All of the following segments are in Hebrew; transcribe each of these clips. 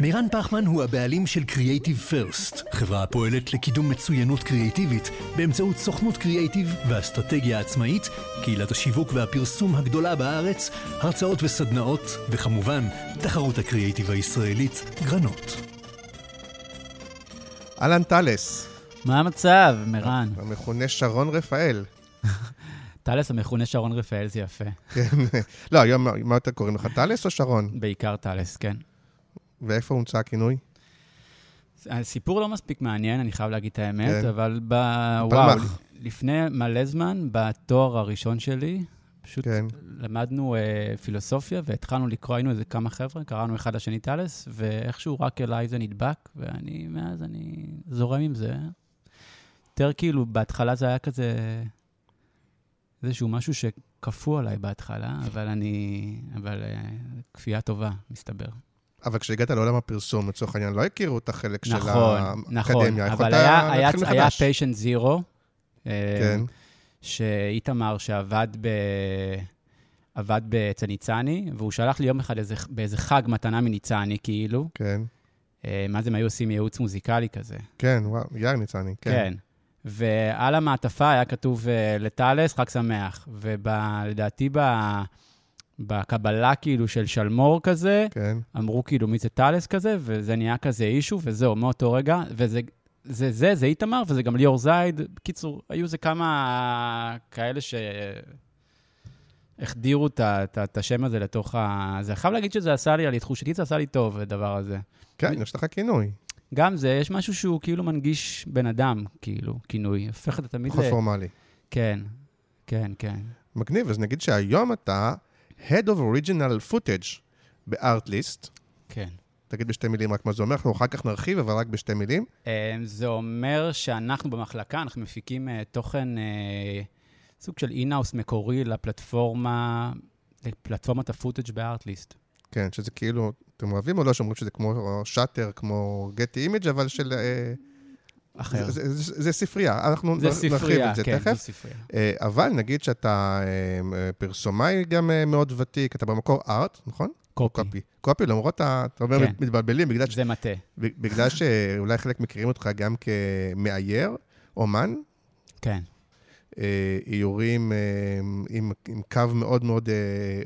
מירן פחמן הוא הבעלים של Creative First, חברה הפועלת לקידום מצוינות קריאיטיבית באמצעות סוכנות קריאיטיב ואסטרטגיה עצמאית, קהילת השיווק והפרסום הגדולה בארץ, הרצאות וסדנאות, וכמובן, תחרות הקריאיטיב הישראלית, גרנות. אהלן טלס, מה המצב, מירן? המכונה שרון רפאל. טלס המכונה שרון רפאל, זה יפה. כן. לא, היום מה יותר קוראים לך, טלס או שרון? בעיקר טלס, כן. ואיפה הומצא הכינוי? הסיפור לא מספיק מעניין, אני חייב להגיד את האמת, כן. אבל ב... וואו. לפני מלא זמן, בתואר הראשון שלי, פשוט כן. למדנו אה, פילוסופיה והתחלנו לקרוא, היינו איזה כמה חבר'ה, קראנו אחד לשני טלס, ואיכשהו רק אליי זה נדבק, ואני, מאז אני זורם עם זה. יותר כאילו, בהתחלה זה היה כזה איזשהו משהו שכפו עליי בהתחלה, אבל אני, אבל אה, כפייה טובה, מסתבר. אבל כשהגעת לעולם הפרסום, לצורך העניין, לא הכירו את החלק של נכון, נכון, האקדמיה. אבל היה, היה, היה. פיישנט זירו, כן, שאיתמר שעבד ב... עבד אצל ניצני, והוא שלח לי יום אחד איזה, באיזה חג מתנה מניצני, כאילו. כן, אה, מה זה, הם היו עושים ייעוץ מוזיקלי כזה. כן, וואו, יאיר ניצני, כן. כן. ועל המעטפה היה כתוב אה, לטלס, חג שמח. ולדעתי בקבלה כאילו של שלמור כזה, כן, אמרו כאילו מי זה טלס כזה, וזה נהיה כזה אישו, וזהו, מאותו רגע, וזה זה, זה, זה איתמר, וזה גם ליאור זייד. בקיצור, היו איזה כמה כאלה שהחדירו את ה- את השם הזה לתוך ה... זה חייב להגיד שזה עשה לי, על תחושתי זה עשה לי טוב, הדבר הזה. כן, יש לך כינוי, גם זה, יש משהו שהוא כאילו מנגיש בן אדם, כאילו, כינוי. הופך את זה תמיד פחות. פורמלי. כן, כן, כן. מגניב, אז נגיד שהיום אתה Head of Original Footage בארטליסט. כן. תגיד בשתי מילים רק מה זה אומר, אנחנו אחר כך נרחיב, אבל רק בשתי מילים. אה, זה אומר שאנחנו במחלקה, אנחנו מפיקים אה, תוכן, אה, סוג של in-house מקורי לפלטפורמה, לפלטפורמת ה footage ב Artlist. כן, שזה כאילו, אתם אוהבים או לא, שאומרים שזה כמו Shutter, כמו Getty Image, אבל של... אחר. זה, זה, זה, זה ספרייה, אנחנו זה נרחיב ספרייה, את זה כן, תכף. זה ספרייה. אה, אבל נגיד שאתה אה, אה, פרסומאי גם מאוד ותיק, אתה במקור art, נכון? קופי. קופי. קופי, למרות, ה- אתה אומר, כן. מתבלבלים, בגלל, ש... זה מטה. בגלל שאולי חלק מכירים אותך גם כמאייר, אומן, כן. איורים עם, עם קו מאוד מאוד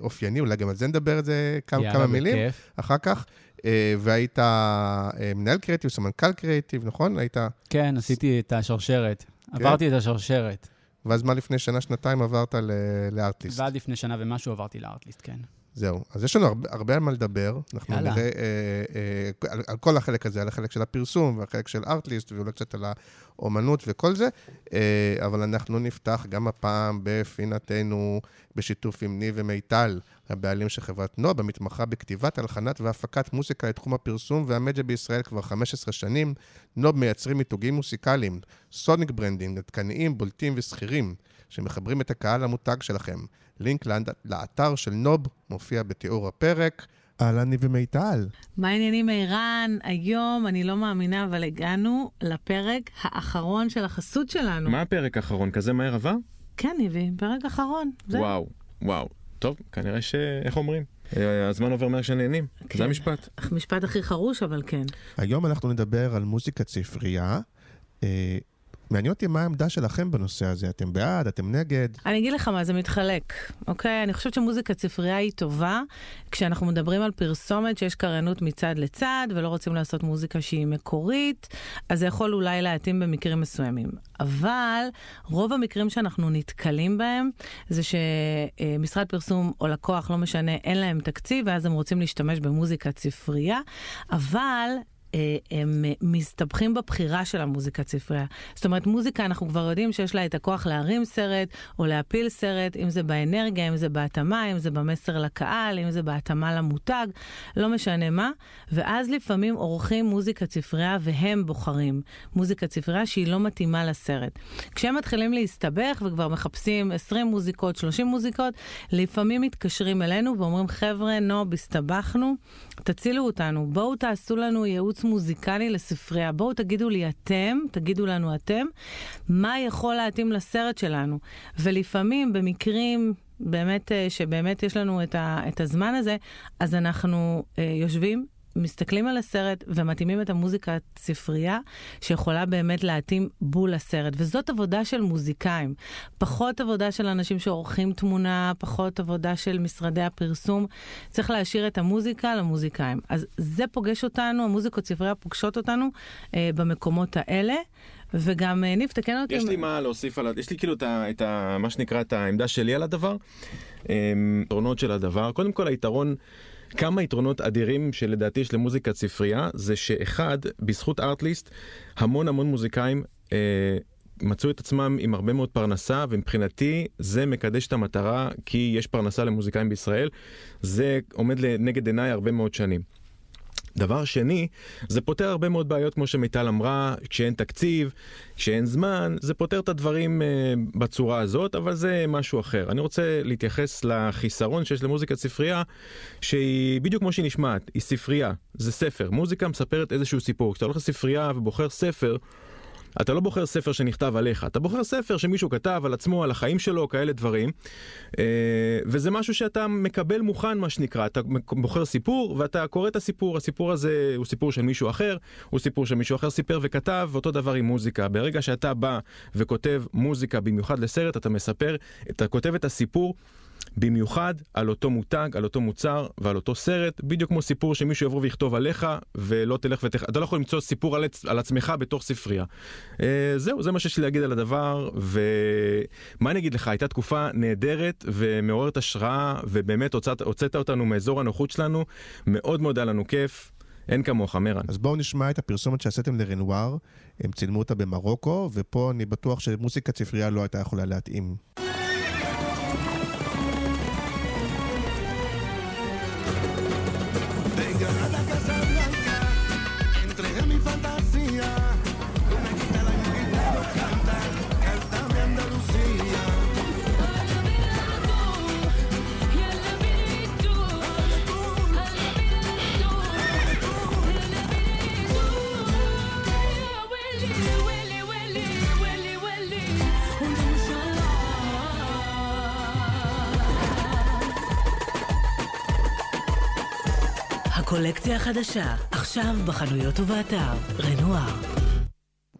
אופייני, אולי גם על זה נדבר את זה כמה, יאללה, כמה מילים בכיף. אחר כך. אה, והיית אה, מנהל קריאיטיב, סמנכ"ל קריאיטיב, נכון? היית... כן, עשיתי את השרשרת. כן? עברתי את השרשרת. ואז מה לפני שנה, שנתיים עברת ל- לארטיסט? ועד לפני שנה ומשהו עברתי לארטליסט, כן. זהו. אז יש לנו הרבה, הרבה על מה לדבר. אנחנו יאללה. נראה אה, אה, על, על כל החלק הזה, על החלק של הפרסום והחלק של ארטליסט, ואולי קצת על האומנות וכל זה, אה, אבל אנחנו נפתח גם הפעם בפינתנו, בשיתוף עם ניב ומיטל, הבעלים של חברת נוב, המתמחה בכתיבת, הלחנת והפקת מוזיקה לתחום הפרסום והמדיה בישראל כבר 15 שנים. נוב מייצרים מיתוגים מוסיקליים, sonic branding, עדכניים, בולטים וזכירים, שמחברים את הקהל למותג שלכם. לינק לאתר של נוב מופיע בתיאור הפרק. אהלן ומיטל. מה העניינים ערן? היום, אני לא מאמינה, אבל הגענו לפרק האחרון של החסות שלנו. מה הפרק האחרון? כזה מהר עבר? כן, ניבי, פרק אחרון. זהו. וואו, וואו. טוב, כנראה ש... איך אומרים? אה, הזמן עובר מהר שנהנים. כן. זה המשפט. המשפט הכי חרוש, אבל כן. היום אנחנו נדבר על מוזיקת ספרייה. מעניין אותי מה העמדה שלכם בנושא הזה. אתם בעד, אתם נגד? אני אגיד לך מה, זה מתחלק, אוקיי? אני חושבת שמוזיקת ספרייה היא טובה כשאנחנו מדברים על פרסומת שיש קריינות מצד לצד ולא רוצים לעשות מוזיקה שהיא מקורית, אז זה יכול אולי להתאים במקרים מסוימים. אבל רוב המקרים שאנחנו נתקלים בהם זה שמשרד פרסום או לקוח, לא משנה, אין להם תקציב ואז הם רוצים להשתמש במוזיקת ספרייה, אבל הם מסתבכים בבחירה של המוזיקת ספרייה. זאת אומרת, מוזיקה, אנחנו כבר יודעים שיש לה את הכוח להרים סרט או להפיל סרט, אם זה באנרגיה, אם זה בהתאמה, אם זה במסר לקהל, אם זה בהתאמה למותג, לא משנה מה. ואז לפעמים עורכים מוזיקת ספרייה והם בוחרים מוזיקת ספרייה שהיא לא מתאימה לסרט. כשהם מתחילים להסתבך וכבר מחפשים 20 מוזיקות, 30 מוזיקות, לפעמים מתקשרים אלינו ואומרים, חבר'ה, נוב, הסתבכנו, תצילו אותנו, בואו תעשו לנו ייעוץ מוזיקלי לספרייה. בואו תגידו לי אתם, תגידו לנו אתם, מה יכול להתאים לסרט שלנו. ולפעמים, במקרים באמת, אה, שבאמת יש לנו את, ה, את הזמן הזה, אז אנחנו אה, יושבים מסתכלים על הסרט ומתאימים את המוזיקה ספרייה שיכולה באמת להתאים בול לסרט. וזאת עבודה של מוזיקאים. פחות עבודה של אנשים שעורכים תמונה, פחות עבודה של משרדי הפרסום. צריך להשאיר את המוזיקה למוזיקאים. אז זה פוגש אותנו, המוזיקות ספרייה פוגשות אותנו אה, במקומות האלה. וגם אה, ניב, תקן אותי. יש לי מה להוסיף על, יש לי כאילו את ה, את ה, מה שנקרא את העמדה שלי על הדבר, אמ, יתרונות של הדבר. קודם כל היתרון כמה יתרונות אדירים שלדעתי יש למוזיקת ספרייה, זה שאחד, בזכות ארטליסט, המון המון מוזיקאים אה, מצאו את עצמם עם הרבה מאוד פרנסה, ומבחינתי זה מקדש את המטרה, כי יש פרנסה למוזיקאים בישראל. זה עומד לנגד עיניי הרבה מאוד שנים. דבר שני, זה פותר הרבה מאוד בעיות, כמו שמיטל אמרה, כשאין תקציב, כשאין זמן, זה פותר את הדברים uh, בצורה הזאת, אבל זה משהו אחר. אני רוצה להתייחס לחיסרון שיש למוזיקת ספרייה, שהיא בדיוק כמו שהיא נשמעת, היא ספרייה, זה ספר. מוזיקה מספרת איזשהו סיפור. כשאתה הולך לספרייה ובוחר ספר, אתה לא בוחר ספר שנכתב עליך, אתה בוחר ספר שמישהו כתב על עצמו, על החיים שלו, כאלה דברים. אה, וזה משהו שאתה מקבל מוכן, מה שנקרא. אתה בוחר סיפור, ואתה קורא את הסיפור. הסיפור הזה הוא סיפור של מישהו אחר, הוא סיפור שמישהו אחר סיפר וכתב, ואותו דבר עם מוזיקה. ברגע שאתה בא וכותב מוזיקה במיוחד לסרט, אתה מספר, אתה כותב את הסיפור. במיוחד על אותו מותג, על אותו מוצר ועל אותו סרט, בדיוק כמו סיפור שמישהו יבוא ויכתוב עליך ולא תלך ותכ... אתה לא יכול למצוא סיפור על, על עצמך בתוך ספרייה. Uh, זהו, זה מה שיש לי להגיד על הדבר, ומה אני אגיד לך, הייתה תקופה נהדרת ומעוררת השראה, ובאמת הוצאת, הוצאת אותנו מאזור הנוחות שלנו, מאוד מאוד היה לנו כיף. אין כמוך, מרן. אז בואו נשמע את הפרסומת שעשיתם לרנואר, הם צילמו אותה במרוקו, ופה אני בטוח שמוסיקת ספרייה לא הייתה יכולה להתאים. הקולקציה החדשה, עכשיו בחנויות ובאתר, רנואר.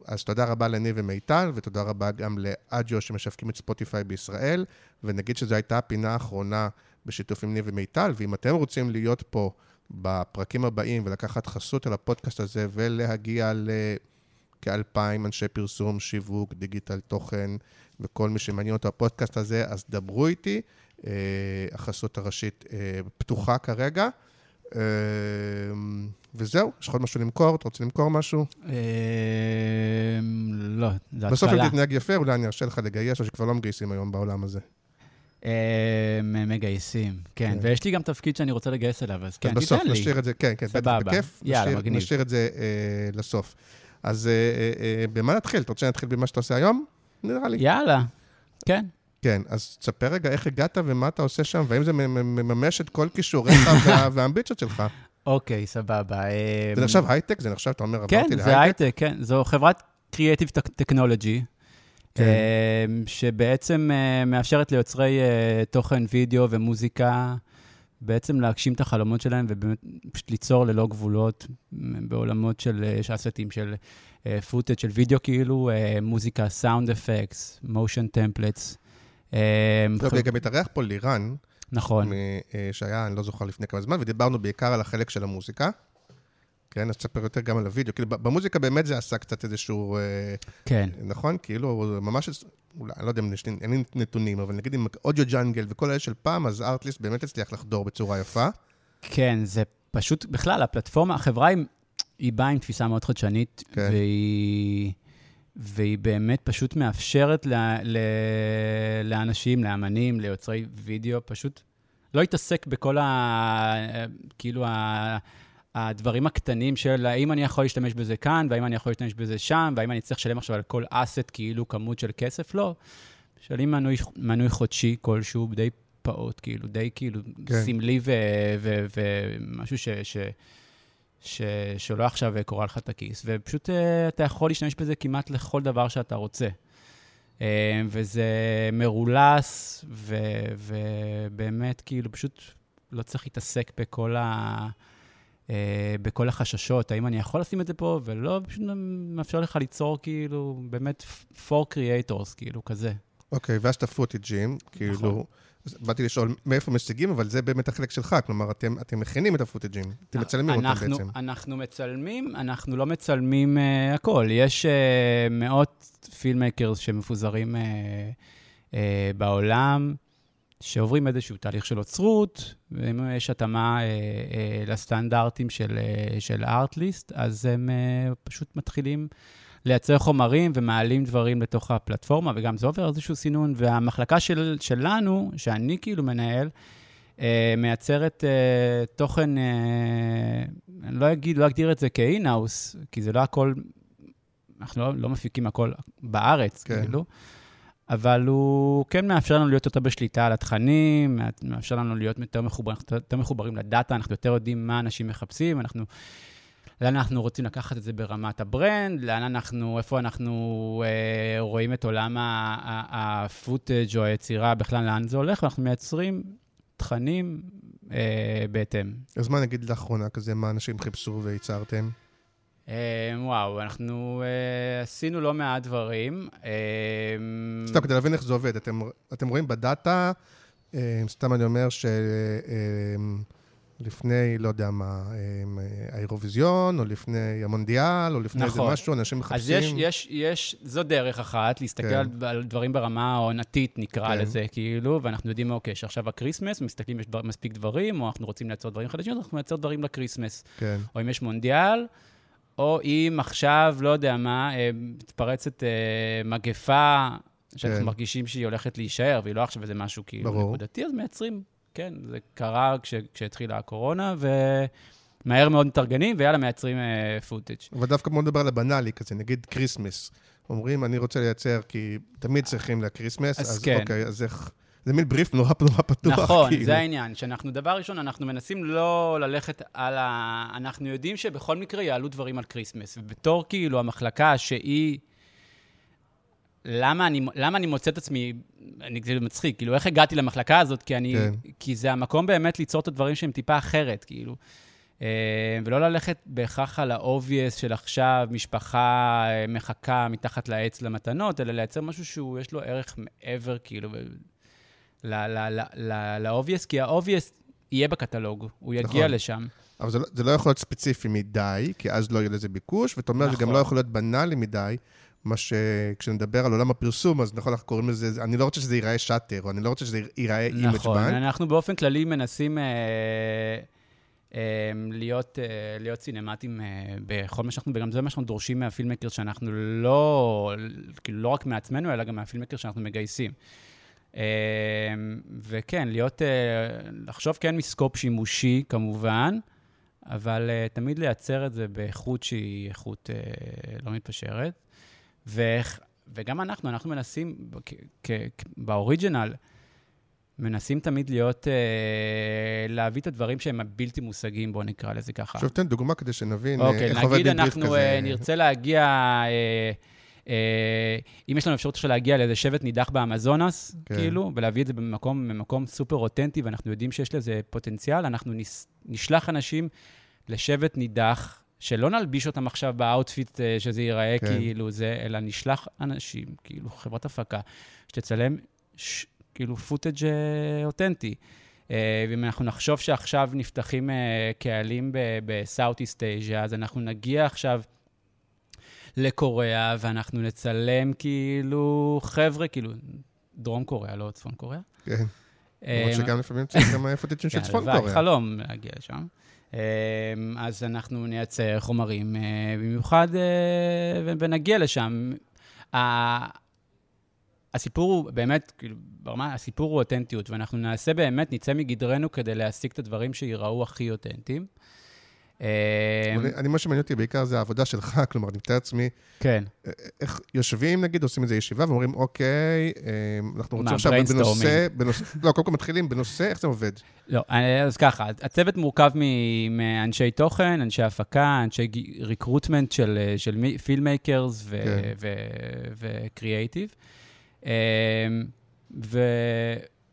אז תודה רבה לניב ומיטל, ותודה רבה גם לאג'ו שמשווקים את ספוטיפיי בישראל, ונגיד שזו הייתה הפינה האחרונה בשיתוף עם ניב ומיטל, ואם אתם רוצים להיות פה בפרקים הבאים ולקחת חסות על הפודקאסט הזה ולהגיע לכאלפיים אנשי פרסום, שיווק, דיגיטל תוכן וכל מי שמעניין אותו הפודקאסט הזה, אז דברו איתי. אה, החסות הראשית אה, פתוחה כרגע. אמ, וזהו, יש לך עוד משהו למכור? אתה רוצה למכור משהו? אמ, לא, זה התחלה. בסוף אם תתנהג יפה, אולי אני ארשה לך לגייס, או שכבר לא מגייסים היום בעולם הזה. אמ, מגייסים, כן. ויש לי גם תפקיד שאני רוצה לגייס אליו, אז כן, תיתן לי. בסוף נשאיר את זה, כן, כן, בכיף. יאללה, מגניב. נשאיר את זה אה, לסוף. אז אה, אה, במה נתחיל? אתה רוצה שנתחיל במה שאתה עושה היום? נראה לי. יאללה, כן. כן, אז תספר רגע איך הגעת ומה אתה עושה שם, והאם זה מממש את כל כישוריך והאמביציות שלך. אוקיי, סבבה. זה נחשב הייטק? זה נחשב, אתה אומר, עברתי כן, להייטק? זה הייטק, כן. זו חברת Creative Technology, כן. אה, שבעצם אה, מאפשרת ליוצרי אה, תוכן וידאו ומוזיקה בעצם להגשים את החלומות שלהם ובאמת פשוט ליצור ללא גבולות בעולמות של, אה, אסטים, של footage של וידאו כאילו, מוזיקה, sound effects, motion templates. טוב, גם התארח פה לירן. נכון. שהיה, אני לא זוכר, לפני כמה זמן, ודיברנו בעיקר על החלק של המוזיקה. כן, אז תספר יותר גם על הוידאו. כאילו, במוזיקה באמת זה עשה קצת איזשהו... כן. נכון? כאילו, ממש, אולי, אני לא יודע אם אין לי נתונים, אבל נגיד עם AudioJungle וכל האלה של פעם, אז Artlist באמת הצליח לחדור בצורה יפה. כן, זה פשוט, בכלל, הפלטפורמה, החברה היא, היא באה עם תפיסה מאוד חדשנית, כן. והיא... והיא באמת פשוט מאפשרת ל, ל, לאנשים, לאמנים, ליוצרי וידאו, פשוט לא להתעסק בכל ה... כאילו ה... הדברים הקטנים של האם אני יכול להשתמש בזה כאן, והאם אני יכול להשתמש בזה שם, והאם אני צריך לשלם עכשיו על כל אסט כאילו כמות של כסף, לא. משלמים מנוי, מנוי חודשי כלשהו, די פעוט, כאילו, די כאילו כן. סמלי ומשהו ש... ש ש, שלא עכשיו קורא לך את הכיס, ופשוט uh, אתה יכול להשתמש בזה כמעט לכל דבר שאתה רוצה. Uh, וזה מרולס, ו, ובאמת, כאילו, פשוט לא צריך להתעסק בכל ה... בכל החששות, האם אני יכול לשים את זה פה, ולא, פשוט מאפשר לך ליצור כאילו, באמת, for creators, כאילו, כזה. אוקיי, okay, ואז את הפוטיג'ים, כאילו, נכון. באתי לשאול מאיפה משיגים, אבל זה באמת החלק שלך, כלומר, אתם, אתם מכינים את הפוטיג'ים, אתם מצלמים אנחנו, אותם בעצם. אנחנו מצלמים, אנחנו לא מצלמים uh, הכל. יש uh, מאות פילמקרס שמפוזרים uh, uh, בעולם, שעוברים איזשהו תהליך של אוצרות, ואם יש התאמה uh, uh, לסטנדרטים של, uh, של ארטליסט, אז הם uh, פשוט מתחילים... לייצר חומרים ומעלים דברים לתוך הפלטפורמה, וגם זה עובר איזשהו סינון. והמחלקה של, שלנו, שאני כאילו מנהל, אה, מייצרת אה, תוכן, אה, אני לא אגיד, לא אגדיר את זה כאינהאוס, כי זה לא הכל, אנחנו לא, לא מפיקים הכל בארץ, כן. כאילו. אבל הוא כן מאפשר לנו להיות יותר בשליטה על התכנים, מאפשר לנו להיות יותר מחוברים, יותר מחוברים לדאטה, אנחנו יותר יודעים מה אנשים מחפשים, אנחנו לאן אנחנו רוצים לקחת את זה ברמת ה brand, לאן אנחנו, איפה אנחנו אה, רואים את עולם ה footage או היצירה בכלל, לאן זה הולך, ואנחנו מייצרים תכנים אה, בהתאם. אז מה נגיד לאחרונה כזה, מה אנשים חיפשו וייצרתם? אה, וואו, אנחנו אה, עשינו לא מעט דברים. אה, סתם, כדי להבין איך זה עובד, אתם, רואים ב data, סתם אני אומר ש... לפני, לא יודע מה, אה, האירוויזיון, או לפני המונדיאל, או לפני נכון. איזה משהו, אנשים מחפשים... אז יש, יש, יש, זו דרך אחת, להסתכל כן. על, דברים ברמה העונתית, נקרא כן. לזה, כאילו, ואנחנו יודעים, אוקיי, שעכשיו ה Christmas, מסתכלים, יש דבר, מספיק דברים, או אנחנו רוצים לייצר דברים חדשים, אנחנו נייצר דברים ל Christmas. כן. או אם יש מונדיאל, או אם עכשיו, לא יודע מה, אה, מתפרצת אה, מגפה, שאנחנו כן. מרגישים שהיא הולכת להישאר, והיא לא עכשיו איזה משהו כאילו נקודתי, אז מייצרים כן, זה קרה כש, כשהתחילה הקורונה, ומהר מאוד מתארגנים, ויאללה, מייצרים uh, footage. אבל דווקא בוא נדבר על הבנאלי כזה, נגיד כריסמס. אומרים, אני רוצה לייצר, כי תמיד צריכים לכריסמס, אז, אז כן. אוקיי, אז איך... זה מין בריף נורא נורא פתוח. נכון, כאילו. זה העניין, שאנחנו, דבר ראשון, אנחנו מנסים לא ללכת על ה... אנחנו יודעים שבכל מקרה יעלו דברים על כריסמס, ובתור כאילו המחלקה שהיא... למה אני, למה אני מוצא את עצמי, אני, זה מצחיק, כאילו, איך הגעתי למחלקה הזאת? כי, אני, כן. כי זה המקום באמת ליצור את הדברים שהם טיפה אחרת, כאילו. אה, ולא ללכת בהכרח על ה-obvious של עכשיו, משפחה אה, מחכה מתחת לעץ למתנות, אלא לייצר משהו שהוא, יש לו ערך מעבר, כאילו, ל-obvious, כי ה-obvious יהיה בקטלוג, הוא יגיע נכון. לשם. אבל זה לא, זה לא יכול להיות ספציפי מדי, כי אז לא יהיה לזה ביקוש, ואתה אומר, נכון. זה גם לא יכול להיות בנאלי מדי, מה שכשנדבר על עולם הפרסום, אז נכון, אנחנו קוראים לזה, אני לא רוצה שזה ייראה Shutter, או אני לא רוצה שזה ייראה image bank. נכון, אנחנו באופן כללי מנסים אה, אה, להיות, אה, להיות סינמטיים אה, בכל מה שאנחנו, וגם זה מה שאנחנו דורשים מה filmmaker, שאנחנו לא, כאילו לא רק מעצמנו, אלא גם מה filmmaker שאנחנו מגייסים. אה, וכן, להיות, אה, לחשוב כן מ scope שימושי, כמובן, אבל אה, תמיד לייצר את זה באיכות שהיא איכות אה, לא מתפשרת. ו, וגם אנחנו, אנחנו מנסים, באוריג'ינל, מנסים תמיד להיות, אה, להביא את הדברים שהם הבלתי מושגים, בואו נקרא לזה ככה. עכשיו תן דוגמה כדי שנבין אה, אוקיי, איך עובד בבריף כזה. אוקיי, נגיד אנחנו נרצה להגיע, אה, אה, אם יש לנו אפשרות עכשיו להגיע לאיזה שבט נידח באמזונס, כן. כאילו, ולהביא את זה במקום, במקום סופר אותנטי, ואנחנו יודעים שיש לזה פוטנציאל, אנחנו נשלח אנשים לשבט נידח שלא נלביש אותם עכשיו ב outfit אה, שזה ייראה כן. כאילו זה, אלא נשלח אנשים, כאילו חברת הפקה, שתצלם ש, כאילו footage אותנטי. אה, ואם אנחנו נחשוב שעכשיו נפתחים אה, קהלים ב South-East Asia, אז אנחנו נגיע עכשיו לקוריאה, ואנחנו נצלם כאילו חבר'ה, כאילו, דרום קוריאה, לא צפון קוריאה. כן. למרות אה, שגם לפעמים צריך גם פוטג'ים של כן, צפון קוריאה. חלום להגיע לשם. אמ, אז אנחנו נייצר חומרים, אה, במיוחד, אה, ונגיע לשם. הסיפור הוא באמת, כאילו, ברמה, הסיפור הוא אותנטיות, ואנחנו נעשה באמת, נצא מגדרנו כדי להשיג את הדברים שייראו הכי אותנטיים. אמ, אני- מה שמעניין אותי בעיקר זה העבודה שלך, כלומר, אני מתאר לעצמי, כן, איך יושבים, נגיד, עושים איזו ישיבה ואומרים, אוקיי, אה, אנחנו רוצים עכשיו? בנושא, בנושא, לא, קודם כל מתחילים בנושא, איך זה עובד? לא, אז ככה, הצוות מורכב מאנשי תוכן, אנשי הפקה, אנשי recruitment של, של filmmakers כן. וקריאייטיב.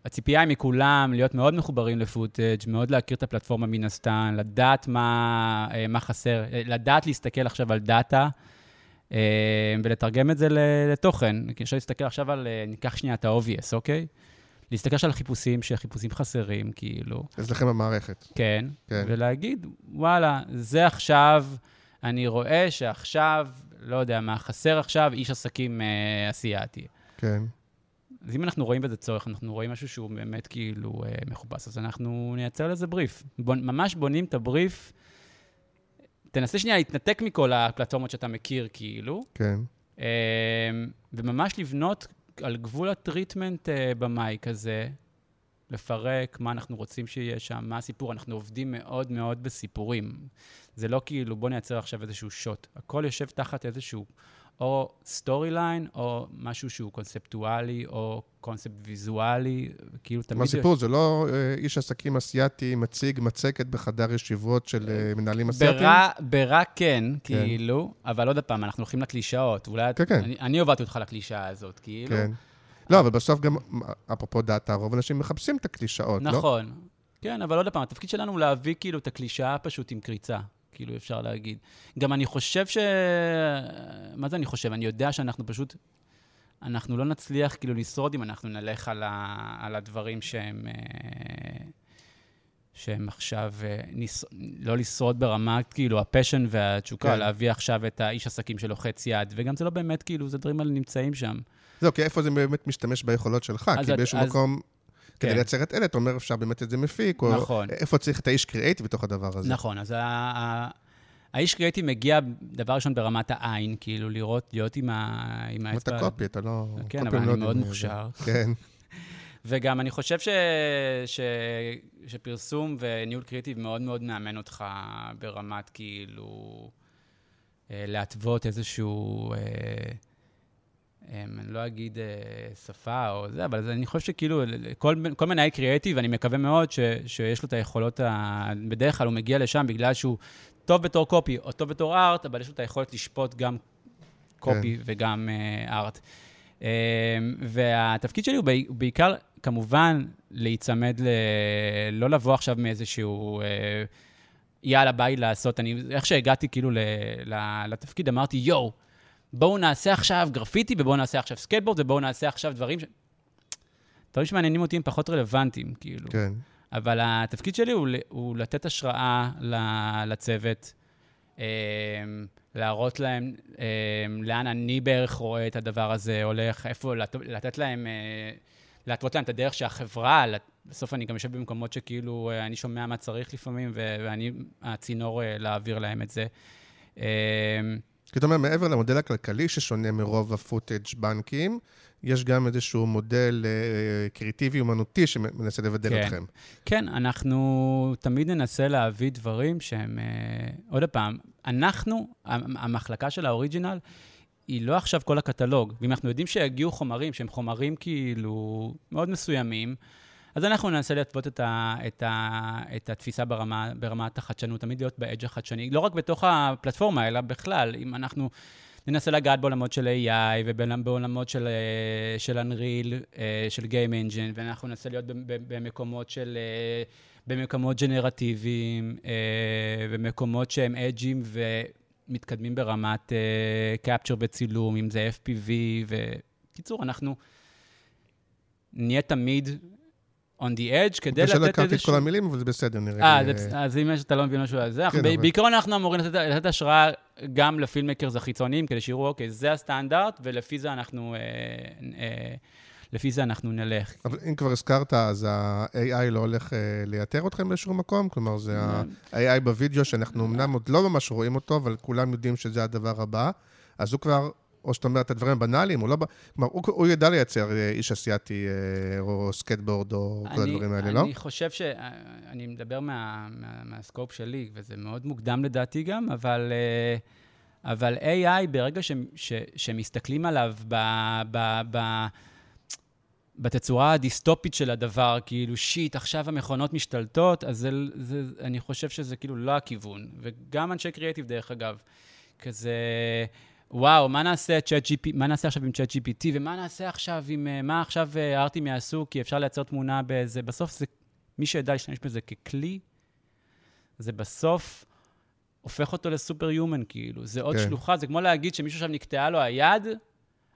והציפייה היא מכולם להיות מאוד מחוברים ל footage, מאוד להכיר את הפלטפורמה מן הסתם, לדעת מה, אה, מה חסר, אה, לדעת להסתכל עכשיו על data. אה, ולתרגם את זה לתוכן. כי אפשר להסתכל עכשיו על, ניקח שנייה את ה-obvious, אוקיי? להסתכל על חיפושים, שחיפושים חסרים, כאילו, אצלכם במערכת. כן, כן. ולהגיד, וואלה, זה עכשיו, אני רואה שעכשיו, לא יודע מה, חסר עכשיו איש עסקים אה, אסיאתי. כן. אז אם אנחנו רואים בזה צורך, אנחנו רואים משהו שהוא באמת כאילו אה, מכובס, אז אנחנו נייצר לזה בריף. בונ, ממש בונים את הבריף. תנסה שנייה להתנתק מכל הפלטפורמות שאתה מכיר, כאילו, כן. אה, וממש לבנות על גבול ה treatment אה, ב make הזה, לפרק מה אנחנו רוצים שיהיה שם, מה הסיפור. אנחנו עובדים מאוד מאוד בסיפורים. זה לא כאילו, בוא נייצר עכשיו איזשהו שוט. הכל יושב תחת איזשהו או story line, או משהו שהוא קונספטואלי, או קונספט ויזואלי, כאילו תמיד... מה הסיפור? זה לא אה, איש עסקים אסיאתי מציג מצגת בחדר ישיבות של אה, מנהלים אסיאתיים? ברע, ברע כן, כאילו, אבל עוד פעם, אנחנו הולכים לקלישאות. אולי... כן, כן. אני, אני הובלתי אותך לקלישאה הזאת, כאילו. כן. לא, אבל בסוף גם, אפרופו דאטה, רוב האנשים מחפשים את הקלישאות, לא? נכון. כן, אבל עוד פעם, התפקיד שלנו הוא להביא כאילו את הקלישאה פשוט עם קריצה, כאילו אפשר להגיד. גם אני חושב ש... מה זה אני חושב? אני יודע שאנחנו פשוט... אנחנו לא נצליח כאילו לשרוד אם אנחנו נלך על, ה... על הדברים שהם... אה, שהם עכשיו, אה, נס... לא לשרוד ברמת, כאילו, הפשן והתשוקה, כן. להביא עכשיו את האיש עסקים שלוחץ יד, וגם זה לא באמת, כאילו, זה דברים האלה נמצאים שם. זהו, כי איפה זה באמת משתמש ביכולות שלך? כי באיזשהו אז- מקום, כדי כן. לייצר את אלה, אתה אומר, אפשר באמת את זה מפיק, או נכון. איפה צריך את האיש קריאייטיב בתוך הדבר הזה. נכון, אז האיש קריאיטיב מגיע, דבר ראשון, ברמת העין, כאילו, לראות, להיות עם ה- עם האצבע. אתה קופי, אתה לא... כן, אבל לא אני יודעים, מאוד מוכשר. כן, וגם אני חושב ש... ש... שפרסום וניהול קריאיטיב מאוד מאוד מאמן אותך ברמת, כאילו, אה, להתוות איזשהו... אה, אני לא אגיד אה, שפה או זה, אבל אני חושב שכאילו, כל, כל מנהל קריאיטיב, אני מקווה מאוד ש, שיש לו את היכולות, ה... בדרך כלל הוא מגיע לשם בגלל שהוא טוב בתור קופי או טוב בתור ארט, אבל יש לו את היכולת לשפוט גם copy כן. וגם art. אה, והתפקיד שלי הוא בי- הוא בעיקר, כמובן, להיצמד, ל... לא לבוא עכשיו מאיזשהו... אה, יאללה, ביי לעשות. אני, איך שהגעתי כאילו ל, ל, לתפקיד, אמרתי, יואו, בואו נעשה עכשיו גרפיטי, ובואו נעשה עכשיו סקייטבורד, ובואו נעשה עכשיו דברים ש... דברים שמעניינים אותי הם פחות רלוונטיים, כאילו. כן. אבל התפקיד שלי הוא, הוא לתת השראה לצוות, אמ, להראות להם אמ, לאן אני בערך רואה את הדבר הזה הולך, איפה, לת- לתת להם, אה, להתוות להם את הדרך שהחברה, בסוף אני גם יושב במקומות שכאילו אה, אני שומע מה צריך לפעמים, ואני הצינור אה, להעביר להם את זה. כי אתה אומר, מעבר למודל הכלכלי ששונה מרוב הפוטאג' בנקים, יש גם איזשהו מודל אה, קריאיטיבי אומנותי שמנסה לבדל כן. אתכם. כן, אנחנו תמיד ננסה להביא דברים שהם... אה, עוד פעם, אנחנו, המ- המחלקה של האוריג'ינל, היא לא עכשיו כל הקטלוג. ואם אנחנו יודעים שיגיעו חומרים שהם חומרים כאילו מאוד מסוימים, אז אנחנו ננסה להתוות את, ה, את, ה, את התפיסה ברמה, ברמת החדשנות, תמיד להיות באדג' החדשני, לא רק בתוך הפלטפורמה, אלא בכלל, אם אנחנו ננסה לגעת בעולמות של AI ובעולמות של, אה, של Unreal, אה, של Game Engine, ואנחנו ננסה להיות במקומות של... אה, במקומות ג'נרטיביים, במקומות שהם אג'ים ומתקדמים ברמת קפצ'ר וצילום, אם זה FPV, וקיצור, אנחנו נהיה תמיד on the edge כדי לתת איזשהו... להכרתי את כל המילים, אבל זה בסדר, נראה אה, לי. זה בס- אז אם אתה לא מבין משהו על זה, כן, אבל- בעיקרון אנחנו אמורים לתת- השראה גם לפילמקרס החיצוניים, כדי שיראו, אוקיי, זה הסטנדרט, ולפי זה אנחנו... אה, אה, לפי זה אנחנו נלך. אבל אם כבר הזכרת, אז ה-AI לא הולך אה, לייתר אתכם באיזשהו מקום? כלומר, זה ה-AI בווידאו, שאנחנו אמנם עוד לא ממש רואים אותו, אבל כולם יודעים שזה הדבר הבא, אז הוא כבר, או שאתה אומר את הדברים הבנאליים, הוא לא... כלומר, הוא, הוא ידע לייצר אה, איש אסיאתי, אה, או סקייטבורד, או כל אני- הדברים האלה, לא? אני חושב ש... אני מדבר מה- מה- מה scope שלי, וזה מאוד מוקדם לדעתי גם, אבל... אה, אבל AI, ברגע ש- ש- שמסתכלים עליו ב... ב, ב בתצורה הדיסטופית של הדבר, כאילו, שיט, עכשיו המכונות משתלטות, אז זה, זה, אני חושב שזה כאילו לא הכיוון. וגם אנשי קריאיטיב, דרך אגב, כזה, וואו, מה נעשה, GP, מה נעשה עכשיו עם צ'אט GPT, ומה נעשה עכשיו עם, אה, מה עכשיו אה, ארטים יעשו, כי אפשר לייצר תמונה באיזה, בסוף זה, מי שידע להשתמש בזה ככלי, זה בסוף הופך אותו לסופר יומן, כאילו. זה עוד כן. שלוחה, זה כמו להגיד שמישהו עכשיו נקטעה לו היד,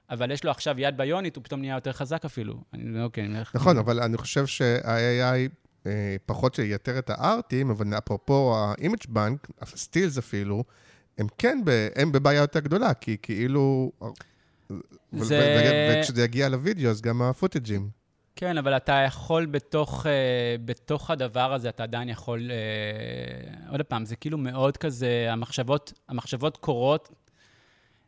אבל יש לו עכשיו יד ביונית, הוא פתאום נהיה יותר חזק אפילו. אני, אוקיי, אני. נכון, אבל אני חושב שה-AI אה, פחות שייתר את הארטים, אבל אפרופו ה-image bank, הסטילס אפילו, הם כן, ב, הם בבעיה יותר גדולה, כי כאילו... זה- וכשזה יגיע לוידאו, אז גם הפוטג'ים. כן, אבל אתה יכול בתוך, uh, בתוך הדבר הזה, אתה עדיין יכול... Uh, עוד פעם, זה כאילו מאוד כזה, המחשבות, המחשבות קורות,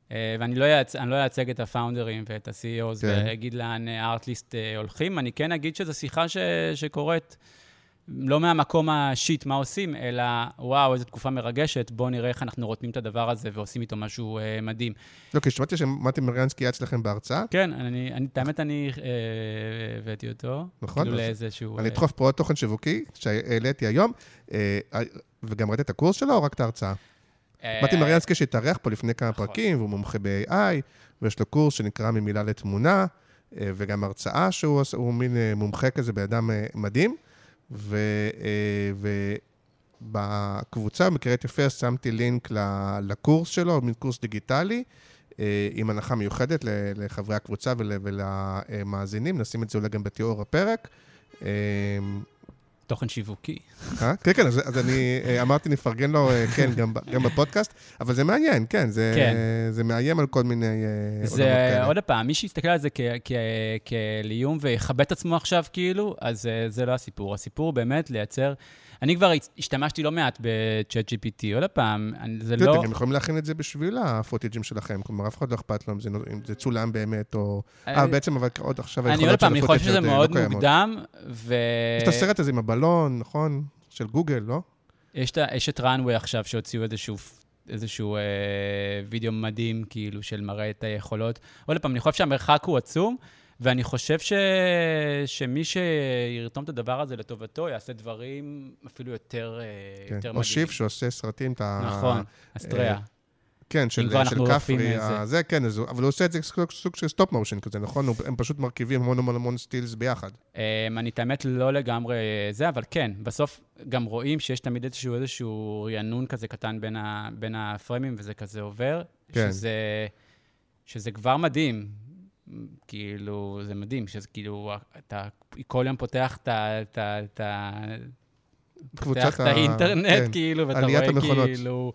uh, ואני לא לא אייצג את הפאונדרים ואת ה-CEOs כן. ואגיד לאן ארטליסט הולכים, אני כן אגיד שזו שיחה ש, שקורית. לא מהמקום השיט, מה עושים, אלא וואו, איזו תקופה מרגשת, בואו נראה איך אנחנו רותמים את הדבר הזה ועושים איתו משהו אה, מדהים. לא, כי שמעתי שמתי מריאנסקי היה אצלכם בהרצאה, כן, אני, אני, את האמת, אני אה, הבאתי אותו. נכון, כאילו לאיזשהו... אני אה, אדחוף פה עוד תוכן שיווקי שהעליתי היום, אה, וגם ראית את הקורס שלו או רק את ההרצאה? אה, מתי מריאנסקי שהתארח פה לפני כמה נכון. פרקים, והוא מומחה ב-AI, ויש לו קורס שנקרא ממילה לתמונה, אה, וגם הרצאה שהוא מין אה, מומחה כזה, בן אדם אה, מדהים. ובקבוצה, בקריאטיב פרסט, שמתי לינק לקורס שלו, מין קורס דיגיטלי, אה, עם הנחה מיוחדת לחברי הקבוצה ול- ולמאזינים, נשים את זה אולי גם בתיאור הפרק. תוכן שיווקי. אה? כן, כן, אז, אני אה, אמרתי, נפרגן לו, אה, כן, גם, בפודקאסט, אבל זה מעניין, כן, זה, כן. מאיים על כל מיני זה. עוד פעם, מי שיסתכל על זה כאיום ויכבד את עצמו עכשיו, כאילו, אז זה לא הסיפור. הסיפור באמת לייצר... אני כבר השתמשתי לא מעט בצ'אט GPT, עוד פעם, אני- זה תראה, לא... אתם יכולים להכין את זה בשביל הפוטג'ים שלכם, כלומר, אף אחד לא אכפת לו אם זה, צולם באמת, או... אה, בעצם, אבל עוד עכשיו אני עוד היכולות של פעם, אני חושב שזה עוד, אה, מאוד לא קיימות. מוקדם, ו... יש את הסרט הזה עם הבלון, נכון? של גוגל, לא? יש את, ה- יש את Runway עכשיו שהוציאו איזשהו, איזשהו אה, וידאו מדהים, כאילו, של מראה את היכולות. עוד פעם, אני חושב שהמרחק הוא עצום, ואני חושב ש, שמי שירתום את הדבר הזה לטובתו, יעשה דברים אפילו יותר, אה, כן. יותר או מדהימים. שיף שעושה סרטים, את ה... נכון, אסטריה. אה, כן, של, של כפרי. ה- זה כן, אז אבל הוא עושה את זה סוג, סוג של stop motion כזה, נכון? הם פשוט מרכיבים המון המון המון סטילס ביחד. Um, אני את האמת לא לגמרי זה, אבל כן, בסוף גם רואים שיש תמיד איזשהו, איזשהו רענון כזה קטן בין, ה, בין הפריימים, וזה כזה עובר, כן. שזה, שזה כבר מדהים. כאילו, זה מדהים, שזה כאילו, אתה כל יום פותח את ה... פותח את ה- האינטרנט, כן. כאילו, ואתה רואה המכונות. כאילו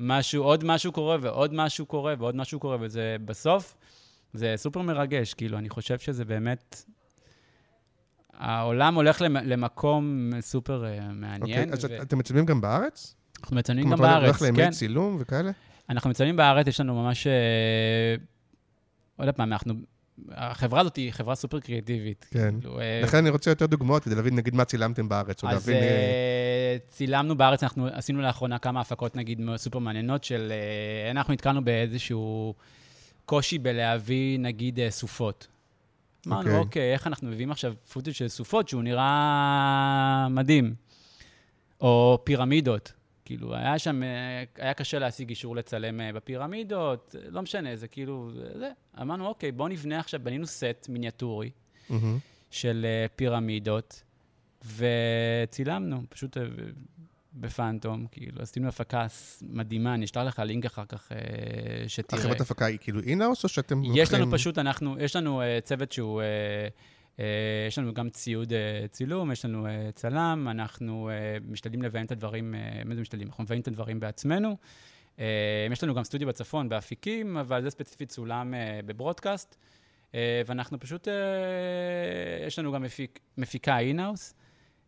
משהו, עוד משהו קורה ועוד משהו קורה ועוד משהו קורה, וזה בסוף, זה סופר מרגש, כאילו, אני חושב שזה באמת... העולם הולך למ- למקום סופר אה, מעניין. אוקיי, אז ו- אתם מצלמים גם בארץ? אנחנו מצלמים גם בארץ, הולך לימי כן. צילום וכאלה? אנחנו מצלמים בארץ, יש לנו ממש... אה, עוד פעם, אנחנו... החברה הזאת היא חברה סופר קריאטיבית. כן. כאילו, אה, לכן אני רוצה יותר דוגמאות כדי להבין, נגיד, מה צילמתם בארץ, או אז להבין... אה, אה, צילמנו בארץ, אנחנו עשינו לאחרונה כמה הפקות, נגיד, סופר מעניינות של... אה, אנחנו נתקלנו באיזשהו קושי בלהביא, נגיד, אה, סופות. אמרנו, אוקיי. אוקיי, איך אנחנו מביאים עכשיו פוטג' של סופות שהוא נראה מדהים? או פירמידות. כאילו, היה שם, אה, היה קשה להשיג אישור לצלם אה, בפירמידות, אה, לא משנה, זה כאילו, זה. אמרנו, אוקיי, בואו נבנה עכשיו, בנינו סט מיניאטורי מהמם. של פירמידות, וצילמנו, פשוט בפאנטום, כאילו, עשינו הפקה מדהימה, אני אשלח לך לינק אחר כך אה, שתראה. החברת הפקה היא כאילו אינאוס, או שאתם יש לנו פשוט, אנחנו, יש לנו צוות שהוא, יש לנו גם ציוד uh, צילום, יש לנו uh, צלם, אנחנו משתדלים לביים את הדברים, מה זה משתדלים? אנחנו מביים את הדברים בעצמנו. יש לנו גם סטודיו בצפון, באפיקים, אבל זה ספציפית צולם בברודקאסט. ואנחנו פשוט, יש לנו גם מפיק, מפיקה אינאוס.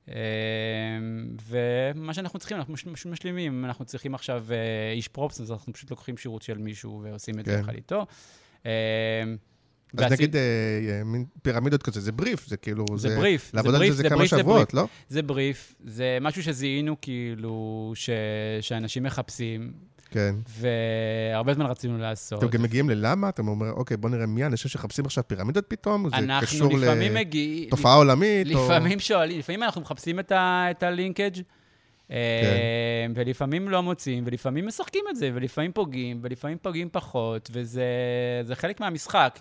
Uh, ומה שאנחנו צריכים, אנחנו מש, מש, משלימים. אנחנו צריכים עכשיו איש פרופס, אז אנחנו פשוט לוקחים שירות של מישהו ועושים את זה כן. יחד איתו. אז ועשי- נגיד אה, אה, מין פירמידות כזה, זה בריף, זה כאילו... זה בריף, זה לעבוד על בריף, זה זה כמה בריף, זה שבועות, לא? זה בריף, זה משהו שזיהינו כאילו, ש... שאנשים מחפשים, כן. והרבה זמן רצינו לעשות. אתם גם מגיעים ללמה? אתם אומרים, אוקיי, בוא נראה מי האנשים שמחפשים עכשיו פירמידות פתאום? זה קשור. לתופעה עולמית? או- לפעמים שואלים, לפעמים אנחנו מחפשים את, ה, את הלינקג' כן. אה, ולפעמים לא מוצאים, ולפעמים משחקים את זה, ולפעמים פוגעים, ולפעמים פוגעים פחות, וזה זה חלק מהמשחק.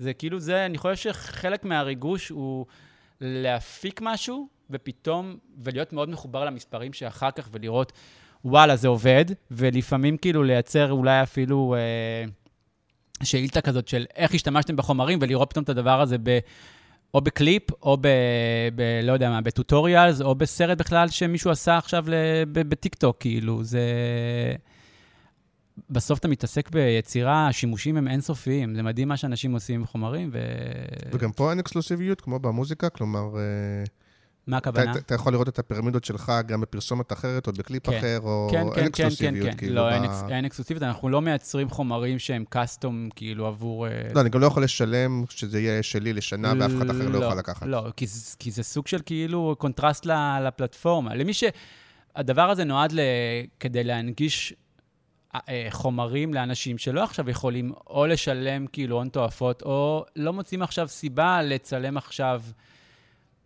זה כאילו זה, אני חושב שחלק מהריגוש הוא להפיק משהו, ופתאום, ולהיות מאוד מחובר למספרים שאחר כך, ולראות, וואלה, זה עובד, ולפעמים כאילו לייצר אולי אפילו אה, שאילתה כזאת של איך השתמשתם בחומרים, ולראות פתאום את הדבר הזה ב... או בקליפ, או ב... ב לא יודע מה, בטוטוריאלס, או בסרט בכלל שמישהו עשה עכשיו בטיקטוק, כאילו, זה... בסוף אתה מתעסק ביצירה, השימושים הם אינסופיים. זה מדהים מה שאנשים עושים עם חומרים, ו... וגם פה אין אקסקלוסיביות, כמו במוזיקה, כלומר, אה, מה הכוונה? אתה- אתה יכול לראות את הפירמידות שלך גם בפרסומת אחרת, או בקליפ כן. אחר, או כן, אין כן, כן, כן, אקסקלוסיביות, כן. כאילו. לא, ב- אין אין אקסקלוסיביות, אנחנו לא מייצרים חומרים שהם custom, כאילו, עבור... אה, לא, אני גם לא יכול לשלם שזה יהיה שלי לשנה, ואף אחד אחר לא יוכל לקחת. לא, כי, כי זה סוג של כאילו קונטרסט לפלטפורמה. למי ש... הדבר הזה נועד ל... כדי להנגיש חומרים לאנשים שלא עכשיו יכולים או לשלם כאילו הון תועפות, או לא מוצאים עכשיו סיבה לצלם עכשיו,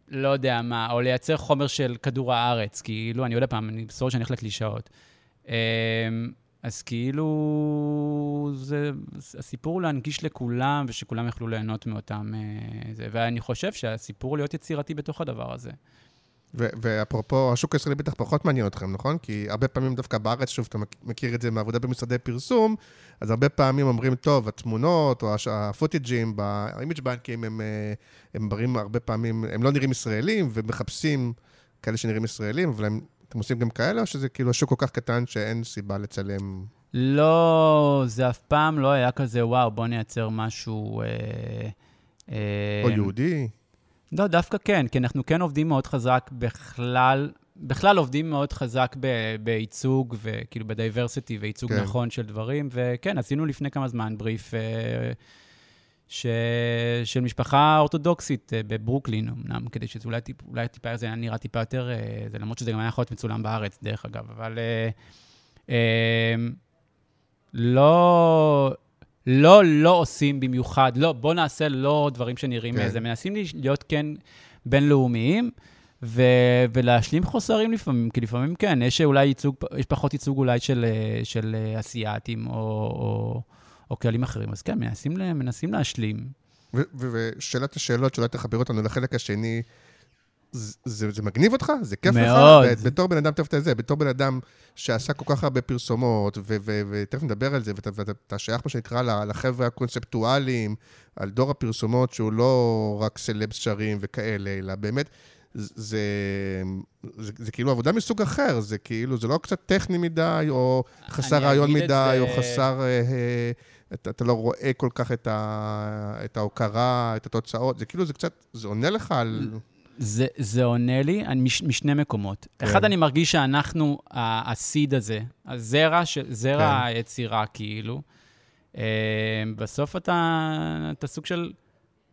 לא יודע מה, או לייצר חומר של כדור הארץ. כאילו, אני עוד פעם, אני בסור שאני הולך לקלישאות. אה, אז כאילו, זה, הסיפור הוא להנגיש לכולם, ושכולם יוכלו ליהנות מאותם... אה, זה. ואני חושב שהסיפור להיות יצירתי בתוך הדבר הזה. ואפרופו, השוק הישראלי בטח פחות מעניין אתכם, נכון? כי הרבה פעמים דווקא בארץ, שוב, אתה מכ- מכיר את זה מעבודה במשרדי פרסום, אז הרבה פעמים אומרים, טוב, התמונות או ה footageים ב image bankים הם, אה, הם מראים הרבה פעמים, הם לא נראים ישראלים, ומחפשים כאלה שנראים ישראלים, אבל הם, אתם עושים גם כאלה, או שזה כאילו השוק כל כך קטן שאין סיבה לצלם? לא, זה אף פעם לא היה כזה, וואו, בוא נייצר משהו... אה, אה, או יהודי? לא, דווקא כן, כי אנחנו כן עובדים מאוד חזק בכלל, בכלל עובדים מאוד חזק ב- בייצוג, וכאילו בדייברסיטי וייצוג כן. נכון של דברים, וכן, עשינו לפני כמה זמן בריף אה, ש... של משפחה אורתודוקסית אה, בברוקלין, אמנם, כדי שזה אולי, טיפ, אולי טיפה, זה היה נראה טיפה יותר, אה, זה למרות שזה גם היה יכול להיות מצולם בארץ, דרך אגב, אבל אה, אה, לא... לא, לא עושים במיוחד, לא, בוא נעשה לא דברים שנראים כן. איזה, מנסים להיות כן בינלאומיים, ו, ולהשלים חוסרים לפעמים, כי לפעמים כן, יש אולי ייצוג, יש פחות ייצוג אולי של, אה, של אה, אסיאתים או, או, או קהלים אחרים, אז כן, מנסים, מנסים להשלים. ושאלת השאלות שאולי תחבר אותנו לחלק השני, זה, זה, זה מגניב אותך? זה כיף מאוד. לך? ב- בתור בן אדם, תכף את זה, בתור בן אדם שעשה כל כך הרבה פרסומות, ותכף נדבר על זה, ואתה, ואתה שייך, מה שנקרא, לחבר'ה הקונספטואליים, על דור הפרסומות שהוא לא רק סלבס שרים וכאלה, אלא באמת, זה, זה, זה, זה כאילו עבודה מסוג אחר, זה כאילו, זה לא קצת טכני מדי, או חסר רעיון מדי, זה- או חסר... אה, אה, אתה, אתה לא רואה כל כך את, ה, את ההוקרה, את התוצאות, זה כאילו, זה קצת, זה עונה לך על... זה, זה עונה לי אני, מש, משני מקומות. כן. אחד, אני מרגיש שאנחנו, הסיד הזה, הזרע, של, זרע כן. היצירה, כאילו. אה, בסוף אתה, אתה סוג של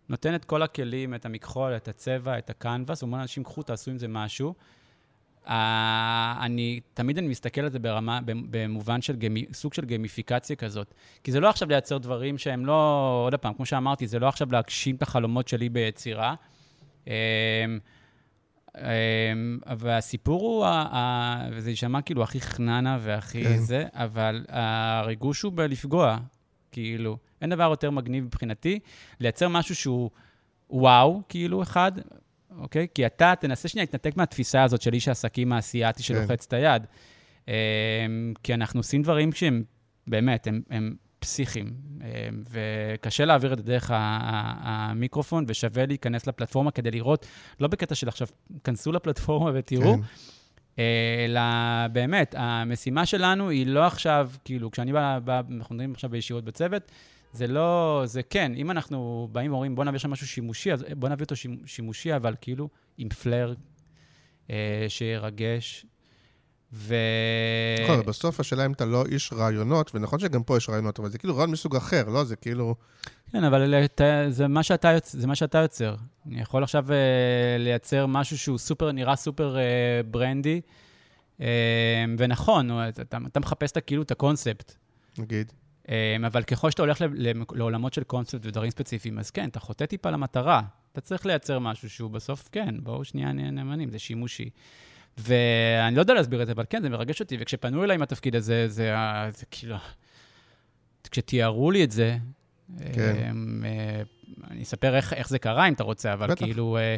נותן את כל הכלים, את המכחול, את הצבע, את הקנבס, ואומר לאנשים, קחו, תעשו עם זה משהו. אה, אני, תמיד אני מסתכל על זה ברמה, במובן של גמי, סוג של גמיפיקציה כזאת. כי זה לא עכשיו לייצר דברים שהם לא, עוד פעם, כמו שאמרתי, זה לא עכשיו להגשים את החלומות שלי ביצירה. אמ, אמ, והסיפור הוא, וזה יישמע כאילו הכי חננה והכי כן. זה, אבל הריגוש הוא בלפגוע, כאילו. אין דבר יותר מגניב מבחינתי, לייצר משהו שהוא וואו, כאילו, אחד, אוקיי? כי אתה תנסה שנייה להתנתק מהתפיסה הזאת של איש העסקים האסייתי כן. שלוחץ את היד. אמ, כי אנחנו עושים דברים שהם, באמת, הם, הם פסיכיים, אמ, וקשה להעביר את זה דרך המיקרופון, ושווה להיכנס לפלטפורמה כדי לראות, לא בקטע של עכשיו, כנסו לפלטפורמה ותראו, כן. אלא באמת, המשימה שלנו היא לא עכשיו, כאילו, כשאני בא, בא אנחנו מדברים עכשיו בישירות בצוות, זה לא, זה כן, אם אנחנו באים ואומרים, בוא נביא שם משהו שימושי, אז בוא נביא אותו שימ- שימושי, אבל כאילו עם פלר אה, שירגש. ו... נכון, אבל בסוף השאלה אם אתה לא איש רעיונות, ונכון שגם פה יש רעיונות, אבל זה כאילו רעיון מסוג אחר, לא? זה כאילו... כן, אבל זה מה שאתה, יוצ... זה מה שאתה יוצר. אני יכול עכשיו אה, לייצר משהו שהוא סופר, נראה סופר אה, ברנדי, אה, ונכון, אתה, אתה, אתה מחפש את, כאילו את הקונספט. נגיד. אה, אבל ככל שאתה הולך לעולמות של קונספט ודברים ספציפיים, אז כן, אתה חוטא טיפה למטרה. אתה צריך לייצר משהו שהוא בסוף, כן, בואו שנייה נאמנים, זה שימושי. ואני לא יודע להסביר את זה, אבל כן, זה מרגש אותי. וכשפנו אליי עם התפקיד הזה, זה, זה כאילו... כשתיארו לי את זה, כן. אמ, אה, אני אספר איך, איך זה קרה, אם אתה רוצה, אבל בטח. כאילו... אה,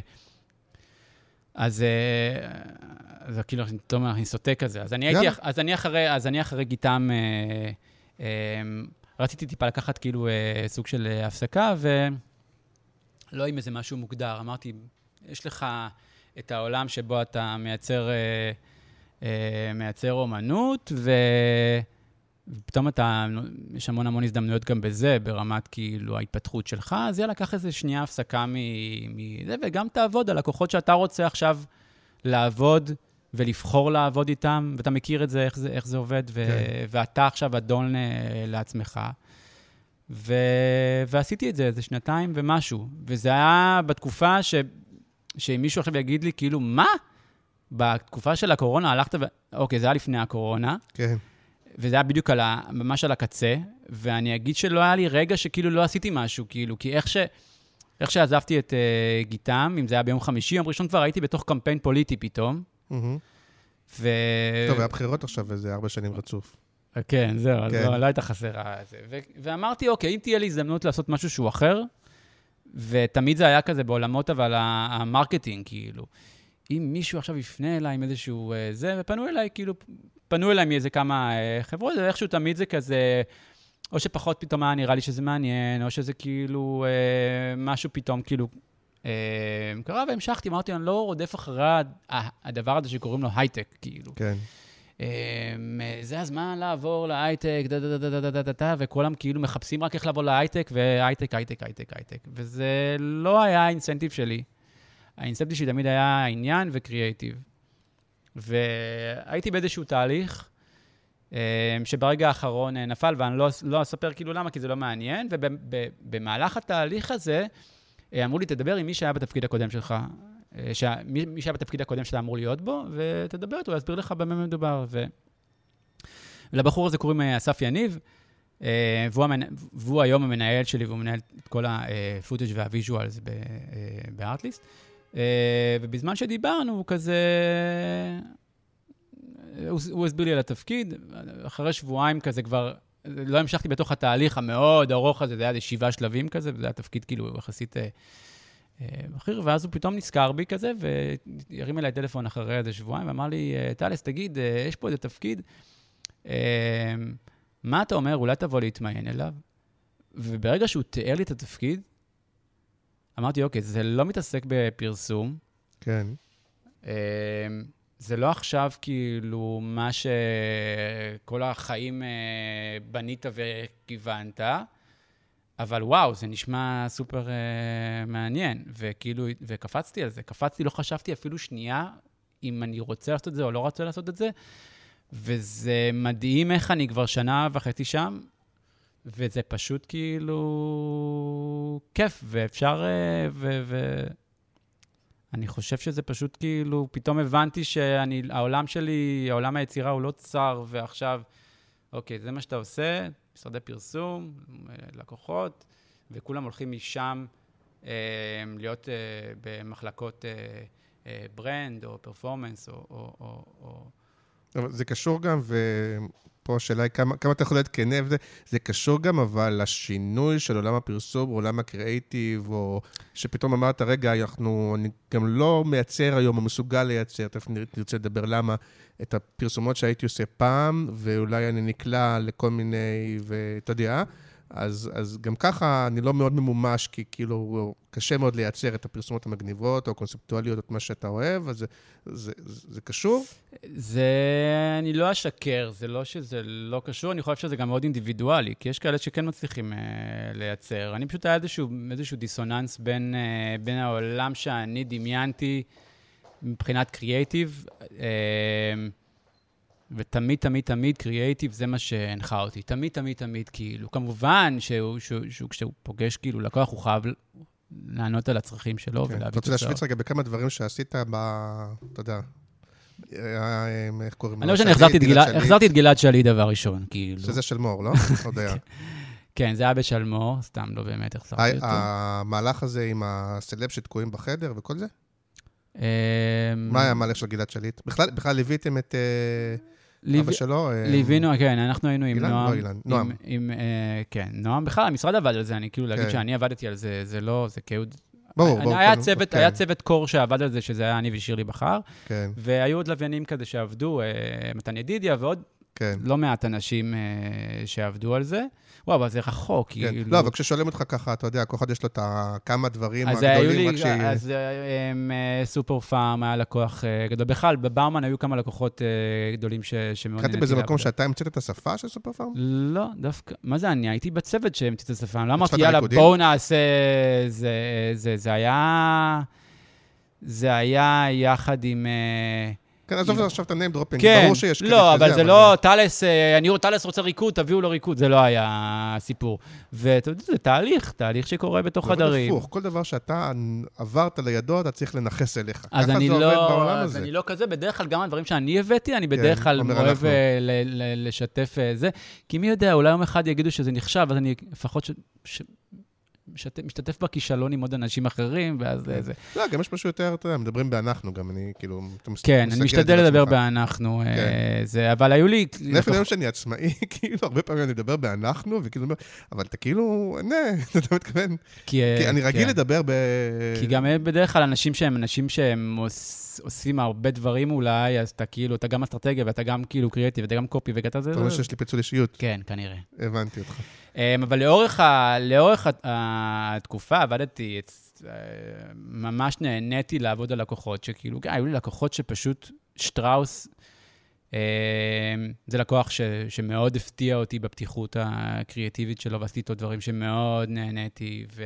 אז, אה, אז כאילו, תומר, אני סוטה כזה. אז אני, הייתי, אז אני אחרי, אז אני אחרי גיתם, אה, אה, רציתי טיפה לקחת כאילו אה, סוג של הפסקה, ולא עם איזה משהו מוגדר. אמרתי, יש לך את העולם שבו אתה מייצר, אה, אה, מייצר אומנות, ו... ופתאום אתה, יש המון המון הזדמנויות גם בזה, ברמת כאילו ההתפתחות שלך, אז יאללה, קח איזה שנייה הפסקה מזה, וגם תעבוד על לקוחות שאתה רוצה עכשיו לעבוד ולבחור לעבוד איתם, ואתה מכיר את זה, איך זה, איך זה עובד, ו- כן. ואתה עכשיו אדון אה, לעצמך. ו... ועשיתי את זה איזה שנתיים ומשהו. וזה היה בתקופה ש... שאם מישהו עכשיו יגיד לי, כאילו, מה? בתקופה של הקורונה הלכת ו... אוקיי, זה היה לפני הקורונה. כן. וזה היה בדיוק על ה, ממש על הקצה, ואני אגיד שלא היה לי רגע שכאילו לא עשיתי משהו, כאילו, כי איך, ש, איך שעזבתי את uh, גיתם, אם זה היה ביום חמישי, יום ראשון כבר הייתי בתוך קמפיין פוליטי פתאום, מהמם. ו... טוב, היה בחירות עכשיו איזה ארבע שנים רצוף. כן, זהו, אז כן. לא, לא הייתה חסרה. ו- ואמרתי, אוקיי, אם תהיה לי הזדמנות לעשות משהו שהוא אחר, ותמיד זה היה כזה בעולמות, אבל ה marketing, כאילו, אם מישהו עכשיו יפנה אליי עם איזשהו אה, זה, ופנו אליי, כאילו, פנו אליי מאיזה כמה אה, חברות, ואיכשהו תמיד זה כזה, או שפחות פתאום היה נראה לי שזה מעניין, או שזה כאילו אה, משהו פתאום, כאילו, אה, קרה, והמשכתי, אמרתי, אני לא רודף אחרי הדבר הזה שקוראים לו הייטק, כאילו. כן. אמ, זה הזמן לעבור להייטק, דה דה דה דה דה דה דה דה, וכולם כאילו מחפשים רק איך לעבור להייטק, והייטק, הייטק, הייטק, הייטק. וזה לא היה ה incentive שלי. ה incentive שלי תמיד היה עניין וקריאייטיב. והייתי באיזשהו תהליך, אמ, שברגע האחרון אה, נפל, ואני לא, לא אספר כאילו למה, כי זה לא מעניין, ובמהלך התהליך הזה, אה, אמרו לי, תדבר עם מי שהיה בתפקיד הקודם שלך, אה, שה, מי, מי שהיה בתפקיד הקודם שאתה אמור להיות בו, ותדבר איתו, יסביר לך במה מדובר. ו... ולבחור הזה קוראים אה, אסף יניב, אה, והוא, המנ... והוא היום המנהל שלי, והוא מנהל את כל ה footage וה visuals ב Artlist. ובזמן שדיברנו, הוא כזה... הוא, הוא הסביר לי על התפקיד, אחרי שבועיים כזה כבר, לא המשכתי בתוך התהליך המאוד ארוך הזה, זה היה איזה שבעה שלבים כזה, וזה היה תפקיד כאילו יחסית בכיר, ואז הוא פתאום נזכר בי כזה, והרים אליי טלפון אחרי איזה שבועיים, ואמר לי, אה, טלס, תגיד, אה, יש פה איזה תפקיד, אה, מה אתה אומר, אולי תבוא להתמיין אליו? וברגע שהוא תיאר לי את התפקיד, אמרתי, אוקיי, זה לא מתעסק בפרסום, כן. אה, זה לא עכשיו כאילו מה שכל החיים אה, בנית וכיוונת, אבל וואו, זה נשמע סופר אה, מעניין. וכאילו, וקפצתי על זה. קפצתי, לא חשבתי אפילו שנייה אם אני רוצה לעשות את זה או לא רוצה לעשות את זה, וזה מדהים איך אני כבר שנה וחצי שם, וזה פשוט כאילו כיף, ואפשר... אה, ו... ו... אני חושב שזה פשוט כאילו, פתאום הבנתי שהעולם שלי, העולם היצירה הוא לא צר, ועכשיו, אוקיי, זה מה שאתה עושה, משרדי פרסום, לקוחות, וכולם הולכים משם אה, להיות אה, במחלקות אה, אה, ברנד או פרפורמנס או... או, או, או... אבל זה קשור גם, פה השאלה היא כמה, כמה אתה יכול להיות כנה וזה, זה קשור גם אבל לשינוי של עולם הפרסום, עולם הקריאייטיב, או שפתאום אמרת, רגע, אנחנו, אני גם לא מייצר היום, או מסוגל לייצר, תכף נרצה לדבר למה, את הפרסומות שהייתי עושה פעם, ואולי אני נקלע לכל מיני, ואתה יודע, אז, אז גם ככה אני לא מאוד ממומש, כי כאילו קשה מאוד לייצר את הפרסומות המגניבות או הקונספטואליות, את מה שאתה אוהב, אז זה, זה, זה, זה קשור? זה, אני לא אשקר, זה לא שזה לא קשור, אני חושב שזה גם מאוד אינדיבידואלי, כי יש כאלה שכן מצליחים אה, לייצר. אני פשוט היה איזשהו, איזשהו דיסוננס בין, אה, בין העולם שאני דמיינתי מבחינת קריאייטיב, אה, ותמיד, תמיד, תמיד קריאייטיב זה מה שהנחה אותי. תמיד, תמיד, תמיד, כאילו. כמובן שהוא, שהוא, שהוא, כשהוא פוגש כאילו לקוח, הוא חייב לענות על הצרכים שלו כן. ולהביא תוצאות. אתה רוצה להשוויץ רגע בכמה דברים שעשית ב... אתה יודע, איך קוראים לו? אני חושב שאני החזרתי את גלעד שליט דבר ראשון, כאילו. שזה של מור, לא? עוד היה. כן, זה היה בשלמור, סתם לא באמת החזרתי אותו. המהלך הזה עם הסלב שתקועים בחדר וכל זה? מה היה המהלך של גלעד שליט? בכלל ליוויתם את... אבא שלו? אה, ליווינו, כן, אנחנו היינו עם נועם. לא אילן, נועם. אה, כן, נועם. בכלל, המשרד עבד על זה, אני כאילו, להגיד כן. שאני עבדתי על זה, זה לא, זה כאוד... ברור, ברור. היה צוות, כן. היה צוות קור שעבד על זה, שזה היה אני ושירלי בחר. כן. והיו עוד לוויינים כזה שעבדו, אה, מתן ידידיה ועוד כן. לא מעט אנשים שעבדו על זה. וואו, אבל זה רחוק, כן. כאילו... לא, אבל כששואלים אותך ככה, אתה יודע, כל אחד יש לו את כמה דברים הגדולים, רק ש... אז הם, אה, סופר פארם היה לקוח אה, גדול. בכלל, בברמן היו כמה לקוחות אה, גדולים ש... שמאוד נהניתי באיזה מקום שאתה המצאת את השפה של סופר פארם? לא, דווקא... מה זה אני? הייתי בצוות שהמציא את השפה. לא אמרתי, יאללה, בואו נעשה... זה, זה, זה היה... זה היה יחד עם... כן, עזוב עכשיו את ה-name dropping, כן, ברור שיש קרדיט לא, אבל זה לא, טלס, אה, אני, טלס רוצה ריקוד, תביאו לו ריקוד, זה לא היה הסיפור. ואתה יודע, זה תהליך, תהליך שקורה בתוך חדרים. זה הפוך, כל דבר שאתה עברת לידו, אתה צריך לנכס אליך. אז אני לא, אז אני לא כזה, בדרך כלל גם הדברים שאני הבאתי, אני בדרך כן, כלל אוהב אה, לשתף אה, זה. כי מי יודע, אולי יום אחד יגידו שזה נחשב, אז אני לפחות... משתף, משתתף בכישלון עם עוד אנשים אחרים, ואז כן. זה... לא, גם יש משהו יותר, אתה יודע, מדברים באנחנו גם, אני כאילו... כן, אני משתדל לדבר באנחנו, אה, כן. זה, אבל היו לי... לפני היום שאני עצמאי, כאילו, הרבה פעמים אני מדבר באנחנו, וכאילו, אבל אתה כאילו, נה, אתה מתכוון. כי אה, אני רגיל כן. לדבר ב... כי גם בדרך כלל אנשים שהם אנשים שהם עושים הרבה דברים אולי, אז אתה כאילו, אתה גם אסטרטגיה, ואתה גם כאילו קריאטיב, ואתה גם קופי, ואתה זה... אתה אומר שיש לי פיצול אישיות. כן, כנראה. הבנתי אותך. אמ, אבל לאורך, ה, לאורך התקופה עבדתי, אה, ממש נהניתי לעבוד על לקוחות, שכאילו, כן, היו לי לקוחות שפשוט, שטראוס, אמ, זה לקוח ש, שמאוד הפתיע אותי בפתיחות הקריאטיבית שלו, ועשיתי איתו דברים שמאוד נהניתי, ו,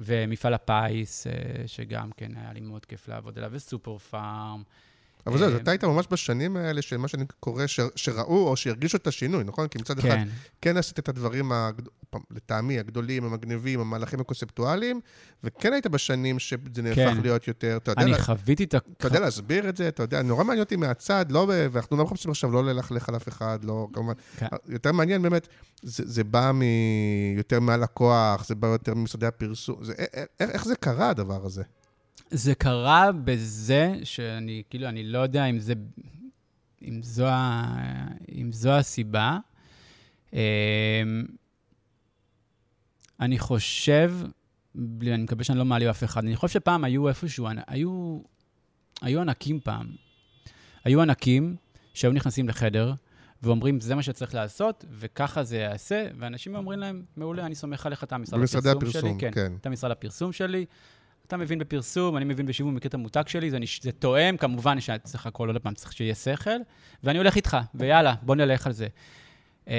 ומפעל הפיס, אה, שגם כן היה לי מאוד כיף לעבוד עליו, וסופר פארם. אבל זהו, אתה היית ממש בשנים האלה של מה שאני קורא, שראו או שהרגישו את השינוי, נכון? כי מצד אחד, כן, כן עשית את הדברים, לטעמי, הגדולים, המגניבים, המהלכים הקונספטואליים, וכן היית בשנים שזה נהפך כן. להיות יותר, אתה יודע... אני חוויתי את ה... אתה יודע להסביר את זה, אתה יודע, נורא מעניין אותי מהצד, לא, ואנחנו לא מחפשים עכשיו לא ללכלך על אף אחד, לא, כמובן. כן. יותר מעניין באמת, זה, זה בא מ... יותר מהלקוח, זה בא יותר ממשרדי הפרסום, זה, איך, איך זה קרה, הדבר הזה? זה קרה בזה שאני, כאילו, אני לא יודע אם זה, אם זו, ה, אם זו הסיבה. אמ, אני חושב, בלי, אני מקווה שאני לא מעליב אף אחד, אני חושב שפעם היו איפשהו, היו, היו ענקים פעם. היו ענקים שהיו נכנסים לחדר ואומרים, זה מה שצריך לעשות, וככה זה יעשה, ואנשים אומרים להם, מעולה, אני סומך עליך, אתה משרד הפרסום, הפרסום שלי. כן, כן. אתה משרד הפרסום שלי, אתה מבין בפרסום, אני מבין בשיווק, מכיר את המותג שלי, זה, זה תואם, כמובן שצריך הכל עוד פעם, צריך שיהיה שכל, ואני הולך איתך, ויאללה, בוא נלך על זה. אמ,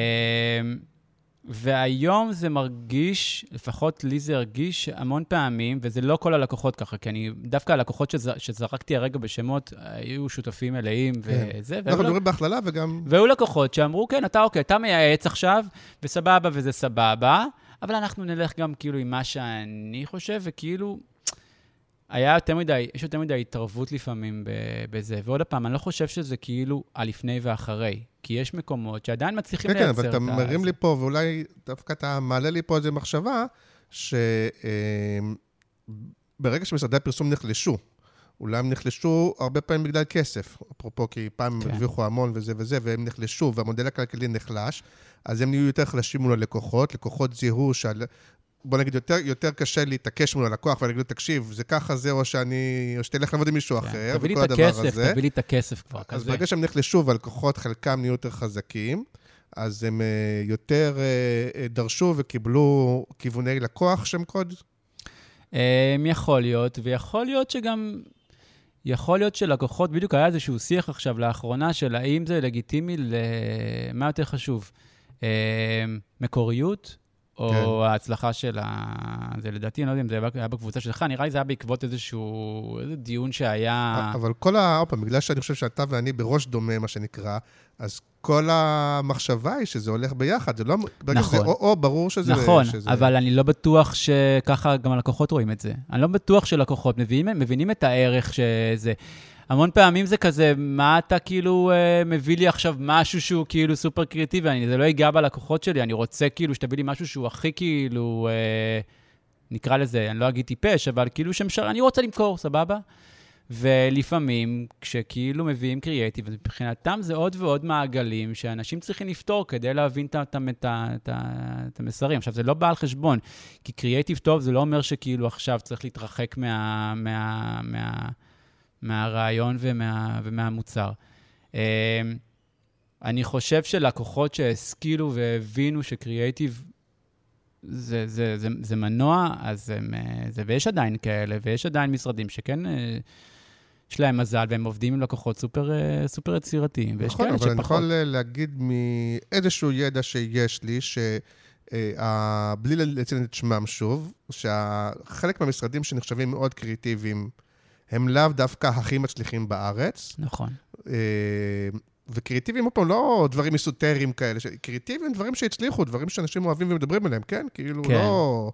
והיום זה מרגיש, לפחות לי זה הרגיש המון פעמים, וזה לא כל הלקוחות ככה, כי אני, דווקא הלקוחות שז, שזרקתי הרגע בשמות, היו שותפים מלאים כן. וזה. אנחנו מדברים לא, בהכללה וגם... והיו לקוחות שאמרו, כן, אתה אוקיי, אתה מייעץ עכשיו, וסבבה וזה סבבה, אבל אנחנו נלך גם כאילו עם מה שאני חושב, וכאילו... היה יותר מדי, יש יותר מדי התערבות לפעמים בזה. ועוד פעם, אני לא חושב שזה כאילו הלפני ואחרי, כי יש מקומות שעדיין מצליחים כן, לייצר את ה... כן, כן, אבל אתה מרים לי פה, ואולי דווקא אתה מעלה לי פה איזו מחשבה, שברגע אמ, שמשרדי הפרסום נחלשו, אולי הם נחלשו הרבה פעמים בגלל כסף. אפרופו, כי פעם הם כן. הרוויחו המון וזה וזה, והם נחלשו, והמודל הכלכלי נחלש, אז הם נהיו יותר חלשים מול הלקוחות. לקוחות זיהו שעל... בוא נגיד, יותר, יותר קשה להתעקש מול הלקוח ולהגיד לו, תקשיב, זה ככה זה, או שאני... או שתלך לעבוד עם מישהו כן, אחר, תביא לי וכל את הדבר הכסף, הזה. תביא לי את הכסף כבר, אז כזה. ברגע שהם נחלשו והלקוחות חלקם נהיו יותר חזקים, אז הם אה, יותר אה, דרשו וקיבלו כיווני לקוח שם קוד. אמ, יכול להיות, ויכול להיות שגם... יכול להיות שלקוחות, בדיוק היה איזשהו שיח עכשיו לאחרונה של האם זה לגיטימי, ל... מה יותר חשוב? אמ, מקוריות, או כן. ההצלחה של ה... זה לדעתי, אני לא יודע אם זה היה בקבוצה שלך, נראה לי זה היה בעקבות איזשהו איזה דיון שהיה... אבל כל ה... עוד פעם, בגלל שאני חושב שאתה ואני בראש דומה, מה שנקרא, אז כל המחשבה היא שזה הולך ביחד. זה לא... נכון. שזה או-או, ברור שזה... נכון, שזה... אבל אני לא בטוח שככה גם הלקוחות רואים את זה. אני לא בטוח שלקוחות מבינים, מבינים את הערך שזה... המון פעמים זה כזה, מה אתה כאילו אה, מביא לי עכשיו משהו שהוא כאילו סופר קריאטיבי, אני, זה לא ייגע בלקוחות שלי, אני רוצה כאילו שתביא לי משהו שהוא הכי כאילו, אה, נקרא לזה, אני לא אגיד טיפש, אבל כאילו שמשר, אני רוצה למכור, סבבה? ולפעמים, כשכאילו מביאים קריאטיב, אז מבחינתם זה עוד ועוד מעגלים שאנשים צריכים לפתור כדי להבין את, המסרים. עכשיו, זה לא בא על חשבון, כי קריאטיב טוב זה לא אומר שכאילו עכשיו צריך להתרחק מה, מה, מה, מהרעיון ומה, ומהמוצר. אמ, אני חושב שלקוחות שהשכילו והבינו שקריאייטיב זה, זה, זה, זה מנוע, אז הם, אה, זה, ויש עדיין כאלה, ויש עדיין משרדים שכן אה, יש להם מזל, והם עובדים עם לקוחות סופר, אה, סופר יצירתיים, ויש נכון, כאלה אבל אני שפחות. יכול להגיד מאיזשהו ידע שיש לי, ש... בלי לציין את שמם שוב, שחלק מהמשרדים שנחשבים מאוד קריאיטיביים, הם לאו דווקא הכי מצליחים בארץ. נכון. אה, וקריאיטיביים, עוד פעם, לא דברים אסוטריים כאלה, ש- קריאיטיביים דברים שהצליחו, דברים שאנשים אוהבים ומדברים עליהם, כן? כאילו, כן. לא...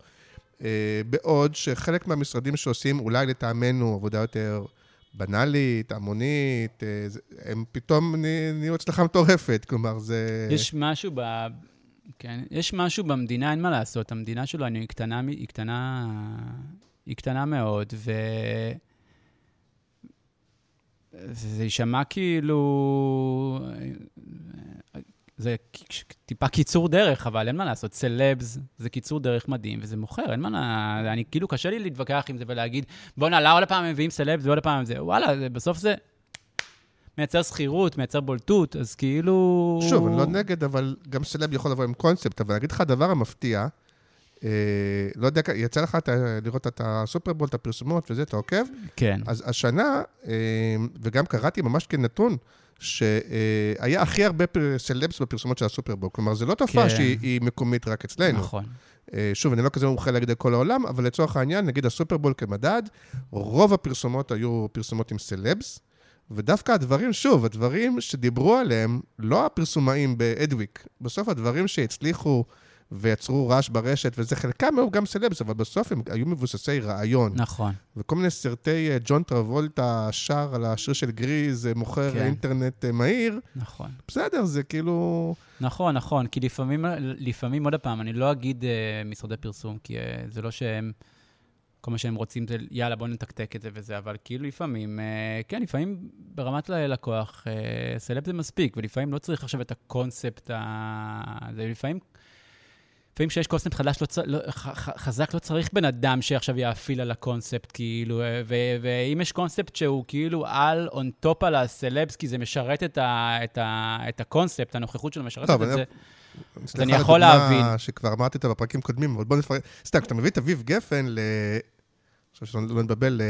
אה, בעוד שחלק מהמשרדים שעושים, אולי לטעמנו, עבודה יותר בנאלית, המונית, אה, זה- הם פתאום נה- נהיו הצלחה מטורפת, כלומר, זה... יש משהו ב... כן, יש משהו במדינה, אין מה לעשות. המדינה שלנו היא קטנה, היא קטנה, היא קטנה מאוד, ו... זה יישמע כאילו... זה טיפה קיצור דרך, אבל אין מה לעשות. סלבס זה קיצור דרך מדהים, וזה מוכר, אין מה ל... אני כאילו, קשה לי להתווכח עם זה ולהגיד, בואנה, לא עוד פעם מביאים סלבס ועוד פעם זה, וואלה, זה, בסוף זה מייצר שכירות, מייצר בולטות, אז כאילו... שוב, אני לא נגד, אבל גם סלב יכול לבוא עם קונספט, אבל אני אגיד לך, הדבר המפתיע, לא יודע, יצא לך אתה, לראות את הסופרבול, את הפרסומות וזה, אתה עוקב? כן. אז השנה, אה, וגם קראתי ממש כנתון, שהיה הכי הרבה סלבס בפרסומות של הסופרבול. כלומר, זו לא תופעה כן. שהיא היא מקומית רק אצלנו. נכון. אה, שוב, אני לא כזה מומחה להגיד על כל העולם, אבל לצורך העניין, נגיד הסופרבול כמדד, רוב הפרסומות היו פרסומות עם סלבס, ודווקא הדברים, שוב, הדברים שדיברו עליהם, לא הפרסומאים באדוויק, בסוף הדברים שהצליחו ויצרו רעש ברשת, וזה חלקם היו גם סלבס, אבל בסוף הם היו מבוססי רעיון. נכון. וכל מיני סרטי אה, ג'ון טרבולטה שר על השיר של גריז, אה, מוכר כן. אינטרנט אה, מהיר, נכון. בסדר, זה כאילו... נכון, נכון, כי לפעמים, לפעמים, עוד פעם, אני לא אגיד אה, משרדי פרסום, כי אה, זה לא שהם, כל מה שהם רוצים זה, יאללה, בואו נתקתק את זה וזה, אבל כאילו לפעמים, כן, לפעמים ברמת לקוח, אה, סלב זה מספיק, ולפעמים לא צריך עכשיו את הקונספט, ה... זה לפעמים... לפעמים כשיש קונספט חדש, לא. לא, חזק, לא צריך בן אדם שעכשיו יאפיל על הקונספט, כאילו, אה, ו... ואם יש קונספט שהוא כאילו על, on top על הסלבס, כי זה משרת את, ה... את, ה... את הקונספט, הנוכחות שלו משרתת טוב, את אני- זה. סליחה אני יכול להבין. שכבר אמרתי אותה בפרקים קודמים, אבל בוא נפרט. סתם, כשאתה מביא את אביב גפן ל... עכשיו שלא לא נתבלבל,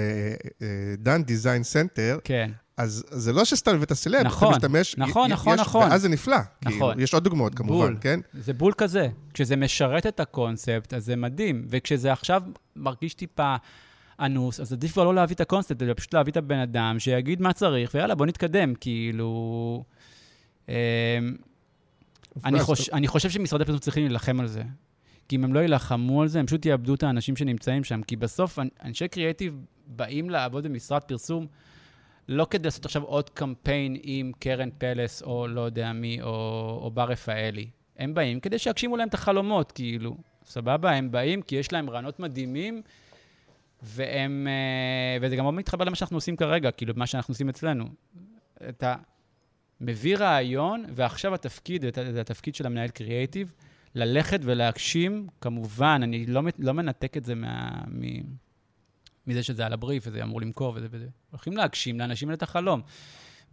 לדן דיזיין סנטר, כן, אז זה לא שסתם הבאת סלב, נכון, אתה משתמש, נכון, נכון, יש- נכון. ואז זה נפלא. כאילו, נכון. יש עוד דוגמאות כמובן, בול. כן? זה בול כזה. כשזה משרת את הקונספט, אז זה מדהים. וכשזה עכשיו מרגיש טיפה אנוס, אז עדיף כבר לא להביא את הקונספט, אלא פשוט להביא את הבן אדם שיגיד מה צריך, ויאללה, בוא נתקדם. כאילו... אמ, אני, אז חוש, אני חושב שמשרדי פרסום צריכים להילחם על זה. כי אם הם לא יילחמו על זה, הם פשוט יאבדו את האנשים שנמצאים שם. כי בסוף אנ- אנשי קריאיטיב באים לעבוד במשרד פרסום לא כדי לעשות עכשיו עוד קמפיין עם קרן פלס, או לא יודע מי, או, או בר רפאלי. הם באים כדי שיגשימו להם את החלומות, כאילו. סבבה? הם באים כי יש להם רעיונות מדהימים, והם, אה, וזה גם מאוד מתחבר למה שאנחנו עושים כרגע, כאילו, מה שאנחנו עושים אצלנו. אתה מביא רעיון, ועכשיו התפקיד, זה התפקיד של המנהל קריאייטיב, ללכת ולהגשים, כמובן, אני לא, לא מנתק את זה מה, מ, מזה שזה על הבריף, וזה אמור למכור וזה וזה. הולכים להגשים לאנשים האלה את החלום.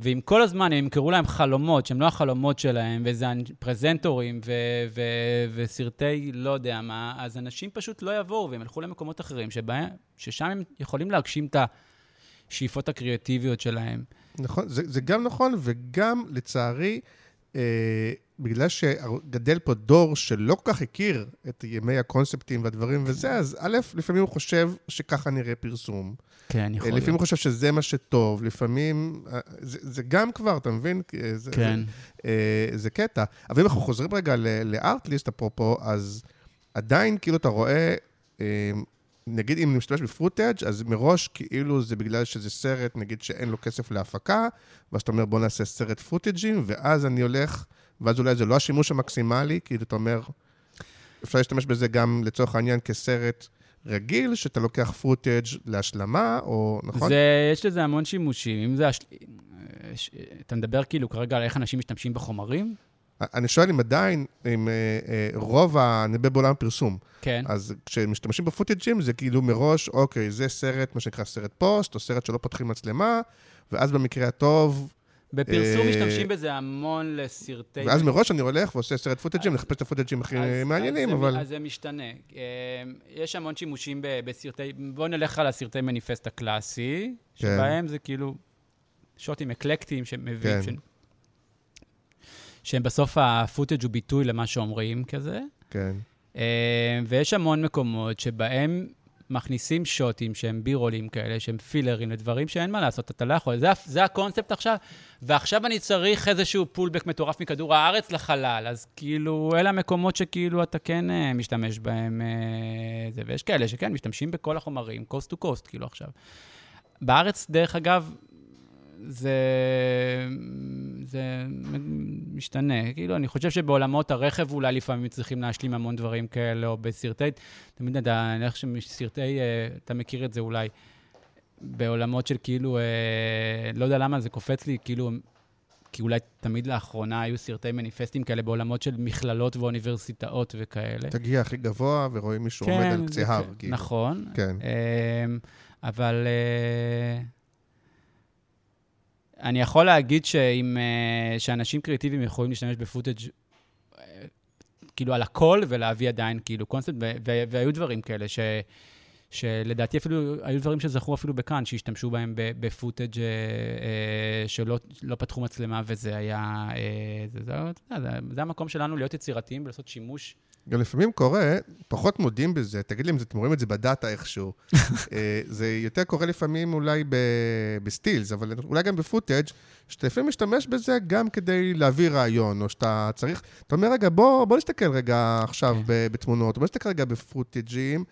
ואם כל הזמן הם ימכרו להם חלומות, שהם לא החלומות שלהם, וזה פרזנטורים ו- ו- וסרטי לא יודע מה, אז אנשים פשוט לא יבואו והם ילכו למקומות אחרים, שבהם, ששם הם יכולים להגשים את השאיפות הקריאטיביות שלהם. נכון, זה, זה גם נכון, וגם, לצערי, בגלל שגדל פה דור שלא כל כך הכיר את ימי הקונספטים והדברים וזה, אז א', לפעמים הוא חושב שככה נראה פרסום. כן, יכול להיות. לפעמים הוא חושב שזה מה שטוב, לפעמים... אה, זה, זה גם כבר, אתה מבין? זה, כן. זה, אה, זה קטע. אבל אם אנחנו חוזרים רגע לארטליסט, אפרופו, אז עדיין, כאילו, אתה רואה... אה, נגיד אם נשתמש ב footage, אז מראש כאילו זה בגלל שזה סרט, נגיד שאין לו כסף להפקה, ואז אתה אומר בוא נעשה סרט פוטאג'ים, ואז אני הולך, ואז אולי זה לא השימוש המקסימלי, כאילו אתה אומר, אפשר להשתמש בזה גם לצורך העניין כסרט רגיל, שאתה לוקח footage להשלמה, או נכון? זה, יש לזה המון שימושים. אם זה... הש... אתה מדבר כאילו כרגע על איך אנשים משתמשים בחומרים? אני שואל אם עדיין, אם אה, אה, רוב ה... אני מדבר בעולם הפרסום. כן. אז כשמשתמשים בפוטג'ים, זה כאילו מראש, אוקיי, זה סרט, מה שנקרא סרט פוסט, או סרט שלא פותחים מצלמה, ואז במקרה הטוב... בפרסום אה, משתמשים בזה המון לסרטי... ואז מראש אני הולך ועושה סרט פוטג'ים, לחפש את הפוטג'ים הכי מעניינים, אבל... אז זה משתנה. יש המון שימושים בסרטי... בואו נלך על הסרטי מניפסט הקלאסי, כן. שבהם זה כאילו שוטים אקלקטיים שמביאים... שהם בסוף ה footage הוא ביטוי למה שאומרים כזה. כן. אה, ויש המון מקומות שבהם מכניסים שוטים שהם בי-רולים כאלה, שהם פילרים לדברים שאין מה לעשות, אתה לא יכול. זה, זה הקונספט עכשיו, ועכשיו אני צריך איזשהו pullback מטורף מכדור הארץ לחלל, אז כאילו, אלה המקומות שכאילו אתה כן אה, משתמש בהם, אה, זה, ויש כאלה שכן, משתמשים בכל החומרים, coast to coast, כאילו עכשיו. בארץ, דרך אגב, זה, זה משתנה. כאילו, אני חושב שבעולמות הרכב אולי לפעמים צריכים להשלים המון דברים כאלה, או בסרטי, תמיד אתה, אני חושב שסרטי, אה, אתה מכיר את זה אולי, בעולמות של כאילו, אה, לא יודע למה זה קופץ לי, כאילו, כי אולי תמיד לאחרונה היו סרטי מניפסטים כאלה בעולמות של מכללות ואוניברסיטאות וכאלה. תגיע הכי גבוה ורואים מישהו כן, עומד על קצה הר. כן, כאילו. נכון. כן. אמ, אבל... אני יכול להגיד שאם, אה, שאנשים קריאטיביים יכולים להשתמש ב footage אה, כאילו על הכל ולהביא עדיין כאילו קונספט, והיו דברים כאלה ש... שלדעתי אפילו, היו דברים שזכו אפילו בקאן, שהשתמשו בהם ב footage אה, אה, שלא לא פתחו מצלמה, וזה היה... אה, זה, זה, זה, זה, זה המקום שלנו להיות יצירתיים ולעשות שימוש גם לפעמים קורה, פחות מודים בזה, תגיד לי אם אתם רואים את זה בדאטה איכשהו. אה, זה יותר קורה לפעמים אולי בסטילס, אבל אולי גם ב footage, שאתה לפעמים משתמש בזה גם כדי להביא רעיון, או שאתה צריך, אתה אומר, רגע, בוא, בוא נסתכל רגע עכשיו כן. בתמונות, בוא נסתכל רגע בפוטאג'ים,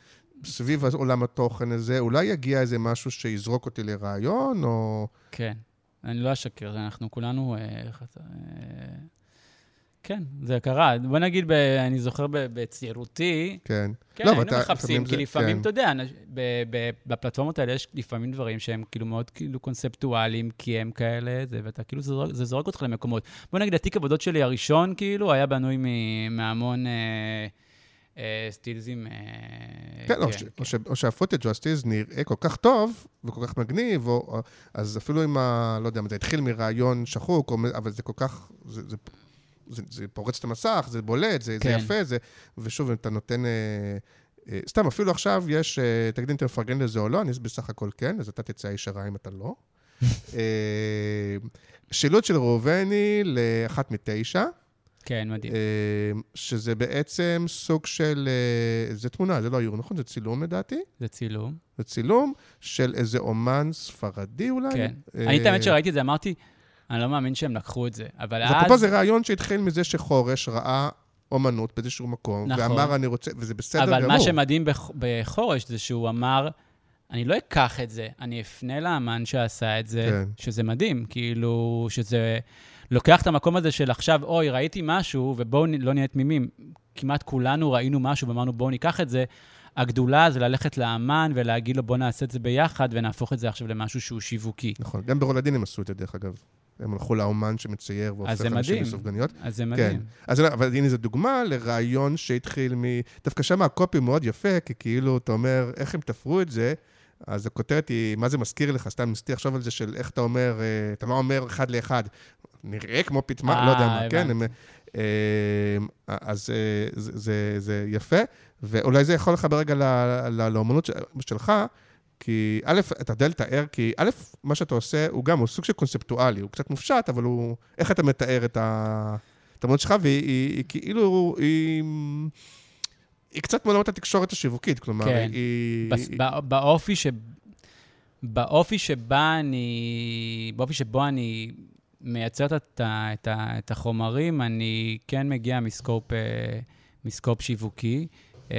סביב עולם התוכן הזה, אולי יגיע איזה משהו שיזרוק אותי לרעיון, או... כן, אני לא אשקר, אנחנו כולנו... אה, כן, זה קרה. בוא נגיד, ב, אני זוכר בצעירותי, כן. כן, לא, היינו אתה, מחפשים, כי זה, לפעמים, כן. אתה יודע, ב, ב, בפלטפורמות האלה יש לפעמים דברים שהם כאילו מאוד כאילו קונספטואליים, כי הם כאלה, זה, ואתה כאילו, זה, זה זורק אותך למקומות. בוא נגיד, התיק עבודות שלי הראשון, כאילו, היה בנוי מהמון... אה, אה, סטילזים. אה, כן, כן, או, כן. או, ש, או שהפוטג' או הסטילס נראה כל כך טוב וכל כך מגניב, או, אז אפילו אם ה... לא יודע, זה התחיל מרעיון שחוק, או, אבל זה כל כך, זה, זה זה, זה פורץ את המסך, זה בולט, זה, כן. זה יפה, זה... ושוב, אם אתה נותן... אה, אה, סתם, אפילו עכשיו יש, אה, תגיד אם אתה מפרגן לזה או לא, אני בסך הכל כן, אז אתה תצא ישרה אם אתה לא. אה, שילוט של ראובני לאחת מתשע. כן, מדהים. אה, שזה בעצם סוג של... אה, זה תמונה, זה לא איור, נכון? זה צילום לדעתי? זה צילום. זה צילום של איזה אומן ספרדי אולי? כן. אני, את האמת שראיתי את זה, אמרתי, אני לא מאמין שהם לקחו את זה, אבל אז... אפרופו זה רעיון שהתחיל מזה שחורש ראה אומנות באיזשהו מקום, נכון. ואמר, אני רוצה, וזה בסדר גמור. אבל מה שמדהים בח... בחורש זה שהוא אמר, אני לא אקח את זה, אני אפנה לאמן שעשה את זה, כן. שזה מדהים, כאילו, שזה לוקח את המקום הזה של עכשיו, אוי, ראיתי משהו, ובואו לא נהיה תמימים. כמעט כולנו ראינו משהו ואמרנו, בואו ניקח את זה, הגדולה זה ללכת לאמן ולהגיד לו, בוא נעשה את זה ביחד ונהפוך את זה עכשיו למשהו שהוא שיווקי. נכון, גם ברולדין הם עשו את זה, דרך אגב. הם הלכו לאומן שמצייר אז והופך אנשים. לסופגניות. אז זה כן. מדהים. אז אני- אבל הנה זו דוגמה לרעיון שהתחיל מ... דווקא שם הקופי מאוד יפה, כי כאילו, אתה אומר, איך הם תפרו את זה, אז הכותרת היא, מה זה מזכיר לך? סתם ניסיתי לחשוב על זה של איך אתה אומר, אה, אתה לא אומר אחד לאחד. נראה כמו פטמה, אה, לא יודע מה, כן? הם, הבנתי. אה, אז אה, זה, זה, זה יפה, ואולי זה יכול לחבר רגע לאומנות שלך, כי א', אתה יודע לתאר, כי א', מה שאתה עושה הוא גם, הוא סוג של קונספטואלי, הוא קצת מופשט, אבל הוא... איך אתה מתאר את ה... את האמנות שלך, והיא היא, היא, כאילו, היא... היא קצת מעולמות התקשורת השיווקית, כלומר, כן. היא... בס- בא- באופי ש... באופי שבה אני... באופי שבו אני מייצר את, ה... את, ה... את החומרים, אני כן מגיע מסקופ, אה, מסקופ שיווקי. אה,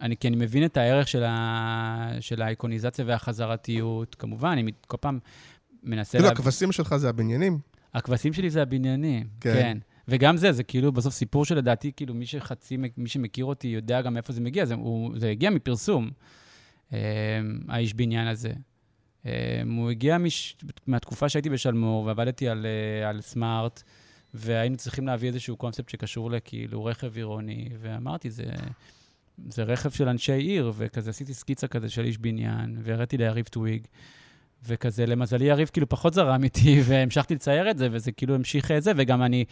אני, כי אני מבין את הערך של, ה... של האיקוניזציה והחזרתיות. כמובן, אני כל פעם מנסה... כאילו, להב- הכבשים שלך זה הבניינים. הכבשים שלי זה הבניינים, כן. כן. וגם זה, זה כאילו בסוף סיפור שלדעתי, כאילו מי שחצי, מי שמכיר אותי יודע גם מאיפה זה מגיע, זה, הוא, זה הגיע מפרסום, אה, האיש בניין הזה. אה, הוא הגיע מש, מהתקופה שהייתי בשלמור ועבדתי על, אה, על סמארט, והיינו צריכים להביא איזשהו קונספט שקשור לכאילו רכב עירוני, ואמרתי, זה, זה רכב של אנשי עיר, וכזה עשיתי סקיצה כזה של איש בניין, והראיתי ליריב טוויג. וכזה, למזלי, יריב כאילו פחות זרם איתי, והמשכתי לצייר את זה, וזה כאילו המשיך את זה, וגם אני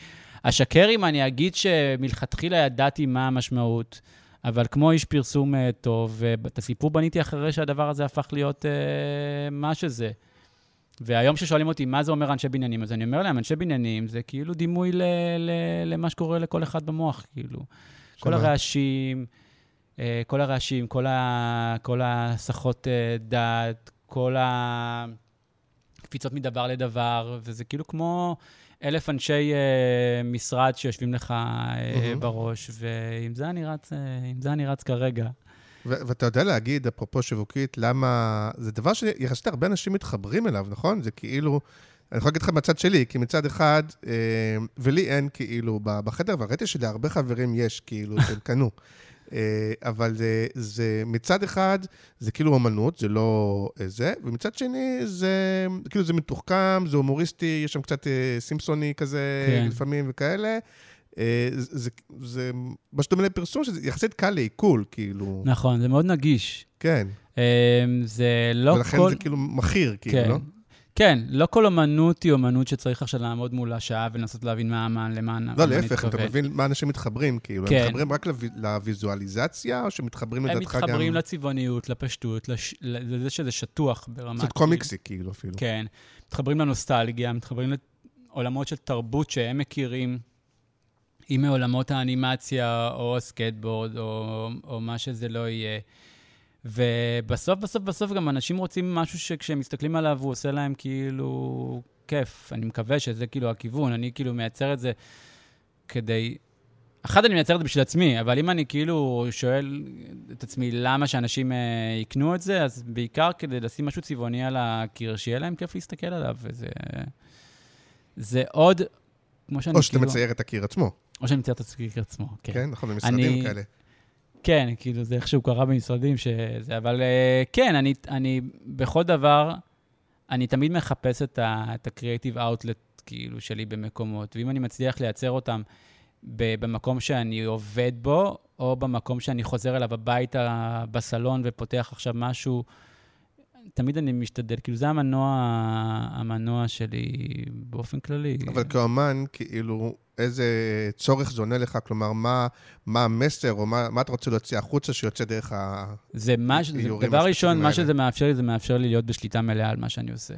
אשקר אם אני אגיד שמלכתחילה ידעתי מה המשמעות, אבל כמו איש פרסום אה, טוב, ואת הסיפור בניתי אחרי שהדבר הזה הפך להיות אה, מה שזה. והיום כששואלים אותי מה זה אומר אנשי בניינים, אז אני אומר להם, אנשי בניינים זה כאילו דימוי ל- ל- למה שקורה לכל אחד במוח, כאילו. כל שמה? הרעשים, אה, כל הרעשים, כל, ה, כל הסחות אה, דעת, כל הקפיצות מדבר לדבר, וזה כאילו כמו אלף אנשי אה, משרד שיושבים לך אה, מהמם. בראש, ועם זה אני רץ, אה, זה אני רץ כרגע. ו- ואתה יודע להגיד, אפרופו שיווקית, למה... זה דבר שיחסית הרבה אנשים מתחברים אליו, נכון? זה כאילו... אני יכול להגיד לך מהצד שלי, כי מצד אחד, אה, ולי אין כאילו בחדר, והראיתי שלהרבה חברים יש, כאילו, שהם קנו. אה, אבל זה, זה, מצד אחד, זה כאילו אמנות, זה לא אה, זה, ומצד שני, זה כאילו זה מתוחכם, זה הומוריסטי, יש שם קצת אה, סימפסוני כזה, כן. לפעמים וכאלה. זה, זה, זה מה שדומה לפרסום, שזה יחסית קל לעיכול, כאילו. נכון, זה מאוד נגיש. כן, זה לא ולכן כל... זה כאילו מכיר, כאילו, כן. לא? כן, לא כל אומנות היא אומנות שצריך עכשיו לעמוד מולה שעה ולנסות להבין מה האמן, למה האמן לא. להפך, אתה מבין מה אנשים מתחברים, כאילו. הם כן. מתחברים רק לוו- לוויזואליזציה, או שמתחברים הם לדעתך גם... מתחברים לצבעוניות, לפשטות, לש- לזה שזה שטוח ברמה... קצת קומיקסי, כאילו, אפילו. כן. מתחברים לנוסטלגיה, מתחברים לעולמות של תרבות שהם מכירים, אם מעולמות האנימציה, או הסקטבורד, או, או מה שזה לא יהיה. ובסוף, בסוף, בסוף גם אנשים רוצים משהו שכשהם מסתכלים עליו, הוא עושה להם כאילו כיף. אני מקווה שזה כאילו הכיוון. אני כאילו מייצר את זה כדי... אחד, אני מייצר את זה בשביל עצמי, אבל אם אני כאילו שואל את עצמי למה שאנשים אה, יקנו את זה, אז בעיקר כדי לשים משהו צבעוני על הקיר, שיהיה להם כיף להסתכל עליו, וזה... זה עוד, כמו שאני או שאתה כאילו... מצייר את הקיר עצמו, או שאני מצייר את הקיר עצמו, כן. כן? נכון, במשרדים אני- כאלה. כן, כאילו, זה איכשהו קרה במשרדים שזה, אבל אה, כן, אני, אני בכל דבר, אני תמיד מחפש את ה-creative outlet, כאילו, שלי במקומות, ואם אני מצליח לייצר אותם במקום שאני עובד בו, או במקום שאני חוזר אליו הביתה בסלון ופותח עכשיו משהו, תמיד אני משתדל, כאילו, זה המנוע, המנוע שלי באופן כללי. אבל כאומן, כאילו, איזה צורך זה עונה לך? כלומר, מה, מה המסר, או מה, מה אתה רוצה להוציא החוצה שיוצא דרך ה... זה מה ש... דבר ראשון, מה. שזה מאפשר לי, זה מאפשר לי להיות בשליטה מלאה על מה שאני עושה.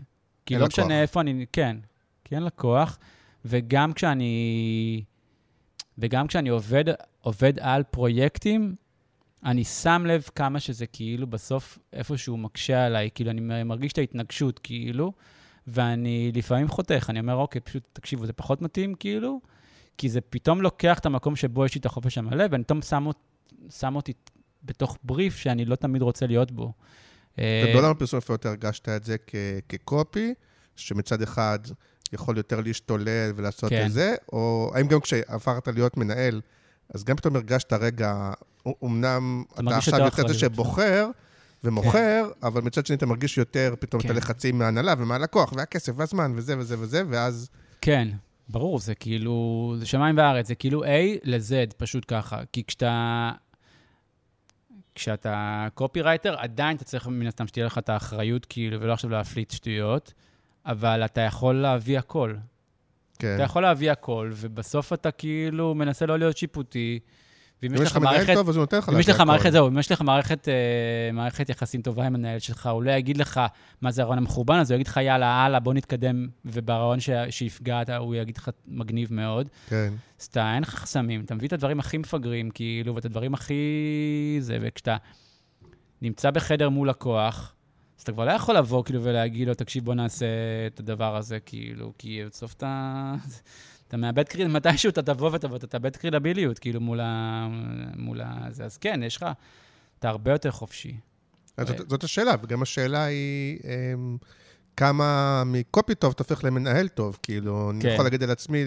כי לא. משנה איפה אני... כן, כי אין לקוח, וגם כשאני... וגם כשאני עובד, עובד על פרויקטים, אני שם לב כמה שזה כאילו בסוף איפשהו מקשה עליי, כאילו אני מרגיש את ההתנגשות כאילו, ואני לפעמים חותך, אני אומר, אוקיי, פשוט תקשיבו, זה פחות מתאים כאילו, כי זה פתאום לוקח את המקום שבו יש לי את החופש המלא, ואני פתאום שם, שם אותי בתוך בריף שאני לא תמיד רוצה להיות בו. אה, ובעולם הפרסום איפה יותר הרגשת את זה כ- כקופי, שמצד אחד יכול יותר להשתולל ולעשות כן. את זה, או האם גם כשעברת להיות מנהל, אז גם פתאום הרגשת רגע, אומנם אתה עכשיו יותר זה. שבוחר ומוכר, אבל מצד שני אתה מרגיש יותר פתאום את כן. הלחצים מההנהלה ומהלקוח, והכסף והזמן וזה וזה וזה, ואז... כן, ברור, זה כאילו, זה שמיים וארץ, זה כאילו A ל-Z, פשוט ככה. כי כשאתה... כשאתה קופירייטר, עדיין אתה צריך מן הסתם שתהיה לך את האחריות, כאילו, ולא עכשיו להפליט שטויות, אבל אתה יכול להביא הכל. כן. אתה יכול להביא הכל, ובסוף אתה כאילו מנסה לא להיות שיפוטי, ואם אם יש לך מנהל טוב, אז הוא נותן לך אם יש לך. מערכת, זהו, אם יש לך מערכת, אה, מערכת יחסים טובה עם המנהל שלך, הוא לא יגיד לך מה זה הרעיון המחורבן הזה, הוא יגיד לך, יאללה, הלאה, בוא נתקדם, וברעיון שיפגע, הוא יגיד לך, מגניב מאוד. כן. אז אתה, אין לך חסמים, אתה מביא את הדברים הכי מפגרים, כאילו, ואת הדברים הכי... זה, וכשאתה נמצא בחדר מול לקוח, אז אתה כבר לא יכול לבוא, כאילו, ולהגיד לו, תקשיב, בוא נעשה את הדבר הזה, כאילו, כי בסוף אתה... אתה מאבד קריל, מתישהו אתה תבוא ואתה אתה תאבד קרילביליות, כאילו, מול ה... מול ה... זה. אז כן, יש לך... אתה הרבה יותר חופשי. אז זאת, זאת השאלה, וגם השאלה היא אמ, כמה מקופי טוב תהפך למנהל טוב. כאילו, אני כן. יכול להגיד על עצמי,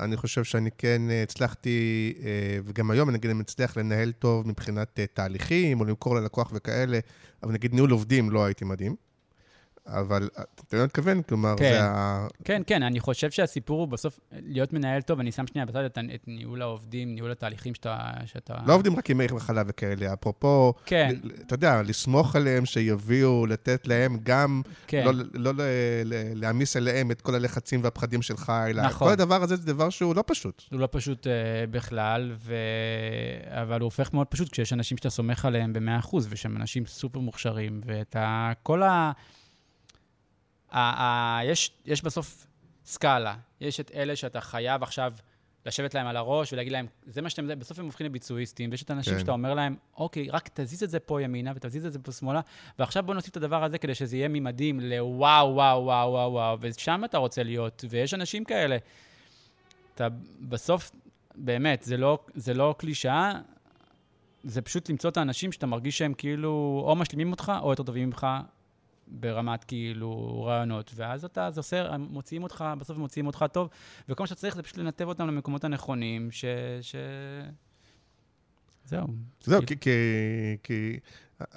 שאני חושב שאני כן אה, הצלחתי, אה, וגם היום אני נגיד אני מצליח לנהל טוב מבחינת אה, תהליכים, או למכור ללקוח וכאלה, אבל נגיד ניהול עובדים לא הייתי מדהים. אבל אה, אתה אני מתכוון? כלומר, כן. זה ה... כן, כן, אני חושב שהסיפור הוא בסוף להיות מנהל טוב, אני שם שנייה בצד את, ה- את ניהול העובדים, ניהול התהליכים שאתה... שאתה... לא עובדים רק עם מי מחלה וכאלה, אפרופו, כן, ל- אתה יודע, לסמוך עליהם שיביאו, לתת להם גם כן. לא, לא ל- ל- להעמיס עליהם את כל הלחצים והפחדים שלך, אלא נכון. כל הדבר הזה זה דבר שהוא לא פשוט. הוא לא פשוט uh, בכלל, ו... אבל הוא הופך מאוד פשוט כשיש אנשים שאתה סומך עליהם ב-100%, ושהם אנשים סופר מוכשרים, ואתה... כל ה... ה... ה... יש, יש בסוף סקאלה. יש את אלה שאתה חייב עכשיו לשבת להם על הראש ולהגיד להם, זה מה שאתם... זה", בסוף הם הופכים לביצועיסטים, ויש את האנשים כן. שאתה אומר להם, אוקיי, רק תזיז את זה פה ימינה ותזיז את זה פה שמאלה, ועכשיו בוא נוסיף את הדבר הזה כדי שזה יהיה ממדים לוואו, וואו, וואו, וואו, וואו, ושם אתה רוצה להיות, ויש אנשים כאלה. אתה בסוף, באמת, זה לא, זה לא קלישאה, זה פשוט למצוא את האנשים שאתה מרגיש שהם כאילו או משלימים אותך או יותר טובים ממך ברמת כאילו רעיונות. ואז אתה, זה עושה, מוציאים אותך, בסוף מוציאים אותך טוב, וכל מה שאתה צריך זה פשוט לנתב אותם למקומות הנכונים, ש... ש... זהו. זהו, כאילו- כי, כי, כי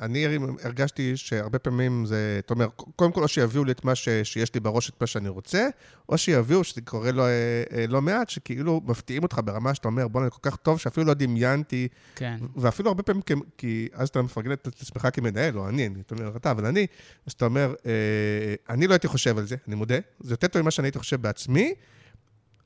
אני הרגשתי שהרבה פעמים זה, אתה אומר, קודם כל או שיביאו לי את מה ש, שיש לי בראש, את מה שאני רוצה, או שיביאו, שזה קורה לא, אה, לא מעט, שכאילו מפתיעים אותך ברמה שאתה אומר, בוא'נה, כל כך טוב, שאפילו לא דמיינתי, כן. ואפילו הרבה פעמים, כ- כי אז אתה מפרגן את עצמך כמנהל, או אני, אני אתה אומר, אתה, אבל אני, אז אתה אומר, אה, אני לא הייתי חושב על זה, אני מודה, זה יותר טוב ממה שאני הייתי חושב בעצמי,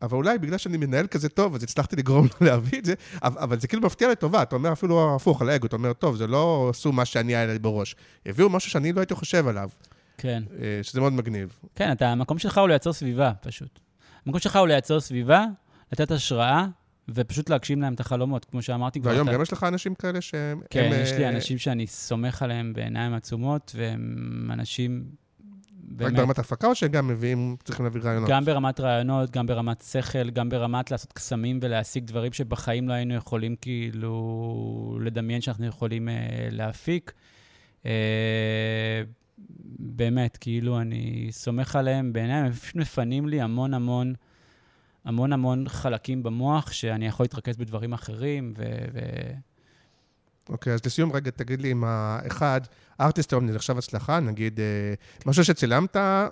אבל אולי בגלל שאני מנהל כזה טוב, אז הצלחתי לגרום לו להביא את זה, אבל, זה כאילו מפתיע לטובה, אתה אומר אפילו הפוך, על האגו, אתה אומר, טוב, זה לא עשו מה שאני היה לי בראש, הביאו משהו שאני לא הייתי חושב עליו, כן. אה, שזה מאוד מגניב. כן, אתה, המקום שלך הוא לייצר סביבה, פשוט. המקום שלך הוא לייצר סביבה, לתת השראה, ופשוט להגשים להם את החלומות, כמו שאמרתי כבר. והיום אתה- גם יש לך אנשים כאלה שהם... כן, הם, יש לי אה, אנשים שאני סומך עליהם בעיניים עצומות, והם אנשים רק באמת, ברמת הפקה, או שגם מביאים, צריכים להביא רעיונות? גם ברמת רעיונות, גם ברמת שכל, גם ברמת לעשות קסמים ולהשיג דברים שבחיים לא היינו יכולים כאילו לדמיין שאנחנו יכולים אה, להפיק. אה, באמת, כאילו, אני סומך עליהם בעיניים, הם פשוט מפנים לי המון המון, המון המון חלקים במוח, שאני יכול להתרכז בדברים אחרים, ו... ו... אוקיי, אז לסיום רגע, תגיד לי אם האחד, ארטיסט היום נחשב הצלחה, נגיד, אה, משהו שצילמת, אה,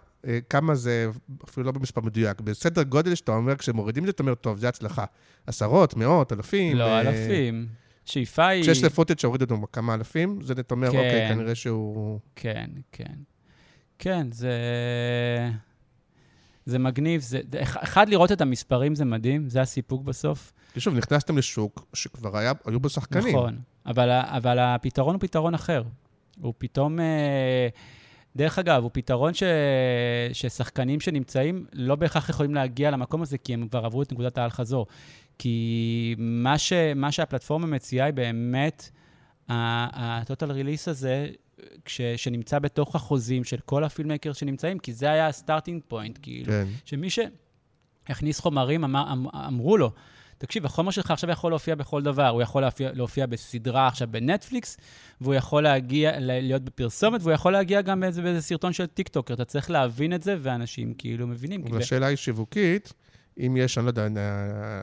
כמה זה, אפילו לא במספר מדויק, בסדר גודל שאתה אומר, כשמורידים את זה, אתה אומר, טוב, זה הצלחה. עשרות, מאות, אלפים. לא, אה, אלפים. שאיפה היא... כשיש לפוטג' שהורידו אותו כמה אלפים, זה אתה אומר, כן. אוקיי, כנראה שהוא... כן, כן. כן, זה... זה מגניב, זה... אח- אחד, לראות את המספרים זה מדהים, זה הסיפוק בסוף. שוב, נכנסתם לשוק שכבר היה, היו בו שחקנים. נכון, אבל, אבל הפתרון הוא פתרון אחר. הוא פתאום... אה, דרך אגב, הוא פתרון ש... ששחקנים שנמצאים לא בהכרח יכולים להגיע למקום הזה, כי הם כבר עברו את נקודת האל-חזור. כי מה, ש... מה שהפלטפורמה מציעה היא באמת, ה total release הזה, כש... שנמצא בתוך החוזים של כל ה filmmakers שנמצאים, כי זה היה ה starting point, כאילו. כן. שמי שהכניס חומרים, אמר, אמ, אמרו לו, תקשיב, החומר שלך עכשיו יכול להופיע בכל דבר. הוא יכול להופיע, להופיע בסדרה עכשיו בנטפליקס, והוא יכול להגיע, להיות בפרסומת, והוא יכול להגיע גם באיזה, באיזה סרטון של טיקטוקר. אתה צריך להבין את זה, ואנשים כאילו מבינים. והשאלה היא שיווקית, אם יש, אני לא יודע,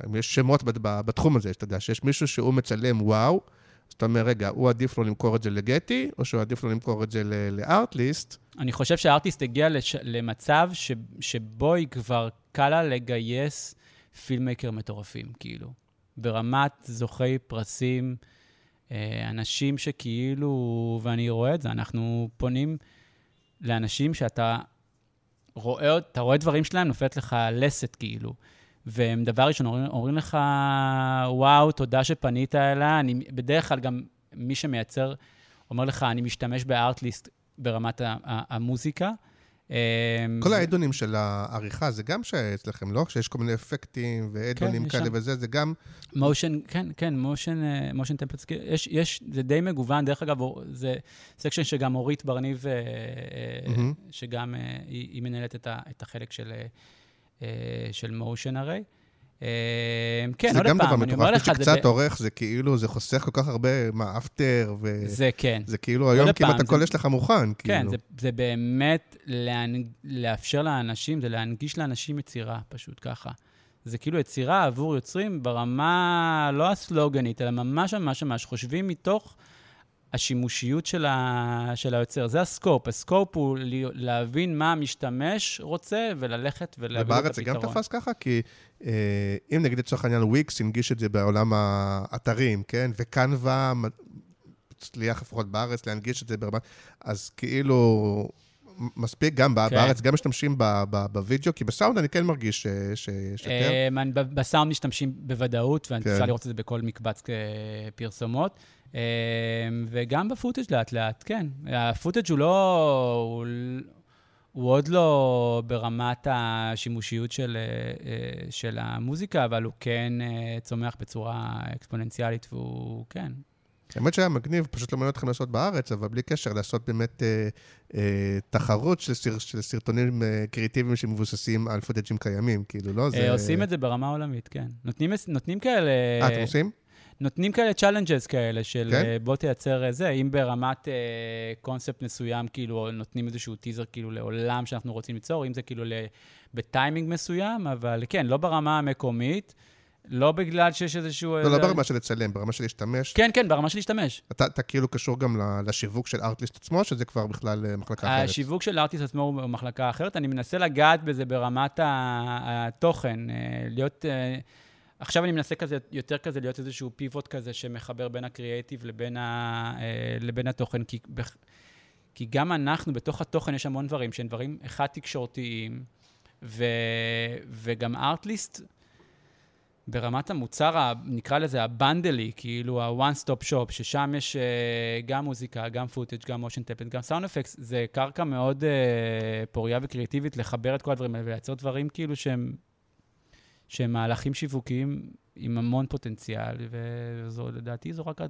אם יש שמות בתחום הזה, שאתה יודע, שיש מישהו שהוא מצלם וואו, אז אתה אומר, רגע, הוא עדיף לו למכור את זה לגטי, או שהוא עדיף לו למכור את זה לארטליסט? אני חושב שהארטיסט הגיע לש... למצב ש... שבו היא כבר קל לה לגייס פילמקר מטורפים, כאילו. ברמת זוכי פרסים, אה, אנשים שכאילו, ואני רואה את זה, אנחנו פונים לאנשים שאתה רואה, אתה רואה דברים שלהם, נופלת לך לסת, כאילו. והם דבר ראשון אומרים, אומרים לך, וואו, תודה שפנית אליי. אני, בדרך כלל גם מי שמייצר אומר לך, אני משתמש בארטליסט ברמת המוזיקה. אה, כל האדונים של העריכה, זה גם שאצלכם, לא? שיש כל מיני אפקטים ואדונים כן, כאלה. וזה, זה גם... מושן, כן, כן, מושן, מושן טמפלס, יש, יש, זה די מגוון, דרך אגב, זה section שגם אורית ברניב, אה, אה. שגם אה, היא, מנהלת את, החלק אה, אה, של Motion Array. אה, כן, זה עוד גם דבר פעם, אני אומר מטורף, לך, זה, שקצת ב- עורך, זה כאילו, זה חוסך כל כך הרבה, מה, After, וזה זה כן. כאילו היום כמעט הכל זה- יש לך מוכן, כן, כאילו. זה, זה באמת. לאפשר לאנשים, זה להנגיש לאנשים יצירה, פשוט ככה. זה כאילו יצירה עבור יוצרים ברמה לא הסלוגנית, אלא ממש ממש ממש חושבים מתוך השימושיות של, ה... של היוצר. זה ה scope. ה scope הוא להבין מה המשתמש רוצה וללכת ולהביא לו את ובארץ זה גם הפתרון. תפס ככה? כי אה, אם נגיד לצורך העניין וויקס הנגיש את זה בעולם האתרים, כן? ו Canva הצליח לפחות בארץ להנגיש את זה ברמה... אז כאילו... מספיק גם כן. בארץ, גם משתמשים בווידאו, כי בסאונד אני כן מרגיש ש- שיש יותר. אמ, אני- ב- בסאונד משתמשים בוודאות, ואני כן. אפשר לראות את זה בכל מקבץ אה, פרסומות. אמ, וגם ב footage לאט לאט, כן. ה footage הוא לא... הוא, הוא עוד לא ברמת השימושיות של, אה, אה, של המוזיקה, אבל הוא כן אה, צומח בצורה אקספוננציאלית, והוא, כן. האמת שהיה מגניב, פשוט לא מעניין אתכם לעשות בארץ, אבל בלי קשר, לעשות באמת אה, אה, תחרות של, סר, של סרטונים אה, קריאטיביים שמבוססים על פוטג'ים קיימים, כאילו, לא? אה, עושים את זה ברמה עולמית, כן. נותנים, נותנים כאלה... אה, אתם עושים? נותנים כאלה challenges כאלה של כן? כן? בוא תייצר אה, זה, אם ברמת אה, קונספט מסוים, כאילו, נותנים איזשהו טיזר כאילו לעולם שאנחנו רוצים ליצור, אם זה כאילו בטיימינג מסוים, אבל כן, לא ברמה המקומית, לא בגלל שיש איזשהו... לא, לא אה, ברמה של לצלם, ברמה של להשתמש. כן, כן, ברמה של להשתמש. אתה, אתה כאילו קשור גם לשיווק של Artlist עצמו, שזה כבר בכלל אה, מחלקה אחרת. השיווק של Artlist עצמו הוא במחלקה אחרת, אני מנסה לגעת בזה ברמת התוכן, אה, להיות... עכשיו אני מנסה כזה, יותר כזה, להיות איזשהו פיבוט כזה שמחבר בין הקריאייטיב לבין, ה, אה, לבין התוכן, כי, כי גם אנחנו, בתוך התוכן יש המון דברים שהם דברים, אחד, תקשורתיים, ו, וגם ארטליסט, ברמת המוצר, נקרא לזה הבנדלי, כאילו ה-one stop shop, ששם יש אה, גם מוזיקה, גם פוטאג', גם מושן טפלט, גם סאונד אפקס, זה קרקע מאוד אה, פוריה וקריאטיבית לחבר את כל הדברים האלה ולייצר דברים כאילו שהם, שהם מהלכים שיווקיים עם המון פוטנציאל, וזו, לדעתי, זו רק...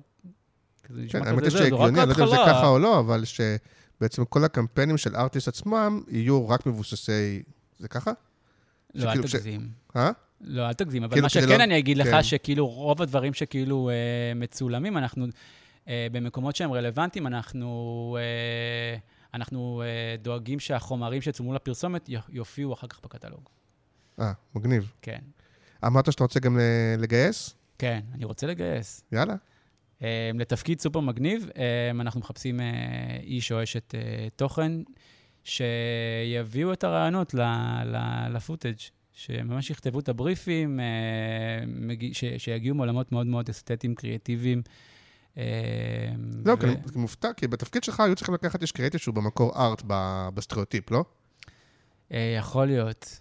כן, האמת היא שהגיוני, אני לא יודע אם זה. ככה או לא, אבל שבעצם כל הקמפיינים של ארטיסט עצמם יהיו רק מבוססי... זה ככה? לא, אל תגזים. אה? לא, אל תגזים, אבל כאילו מה שכן לא- אני אגיד לך, כן. שכאילו רוב הדברים שכאילו אה, מצולמים, אנחנו, אה, במקומות שהם רלוונטיים, אנחנו, אה, אנחנו דואגים שהחומרים שצולמו לפרסומת יופיעו אחר כך בקטלוג. אה, מגניב. כן. אמרת שאתה רוצה גם לגייס? כן, אני רוצה לגייס. יאללה. אה, לתפקיד סופר מגניב, אה, אנחנו מחפשים אה, איש או אשת אה, תוכן שיביאו את הרעיונות לפוטאג', שממש יכתבו את הבריפים, אה, שיגיעו מעולמות מאוד מאוד אסתטיים, קריאטיביים. אה, לא, ו- כי אני מופתע, כי בתפקיד שלך היו צריכים לקחת איש קריאיטיב שהוא במקור ארט בסטריאוטיפ, לא? אה, יכול להיות.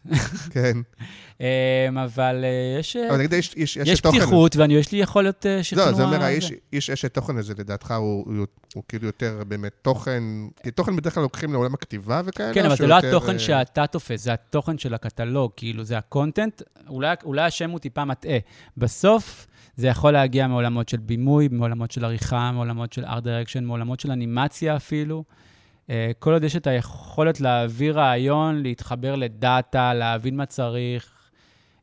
כן. אה, אבל אה, יש, אה, אבל נגיד יש אשת תוכן. פתיחות, ואני, יש לי יכולת של לא. זה אומר, איש אשת תוכן הזה, לדעתך, הוא- כאילו יותר באמת תוכן, כי תוכן בדרך כלל לוקחים לעולם הכתיבה וכאלה, כן, אבל זה לא התוכן שאתה תופס, זה התוכן של הקטלוג, כאילו, זה ה content, אולי השם הוא טיפה מטעה. בסוף, זה יכול להגיע מעולמות של בימוי, מעולמות של עריכה, מעולמות של art direction, מעולמות של אנימציה אפילו. אה, כל עוד יש את היכולת להעביר רעיון, להתחבר לדאטה, להבין מה צריך,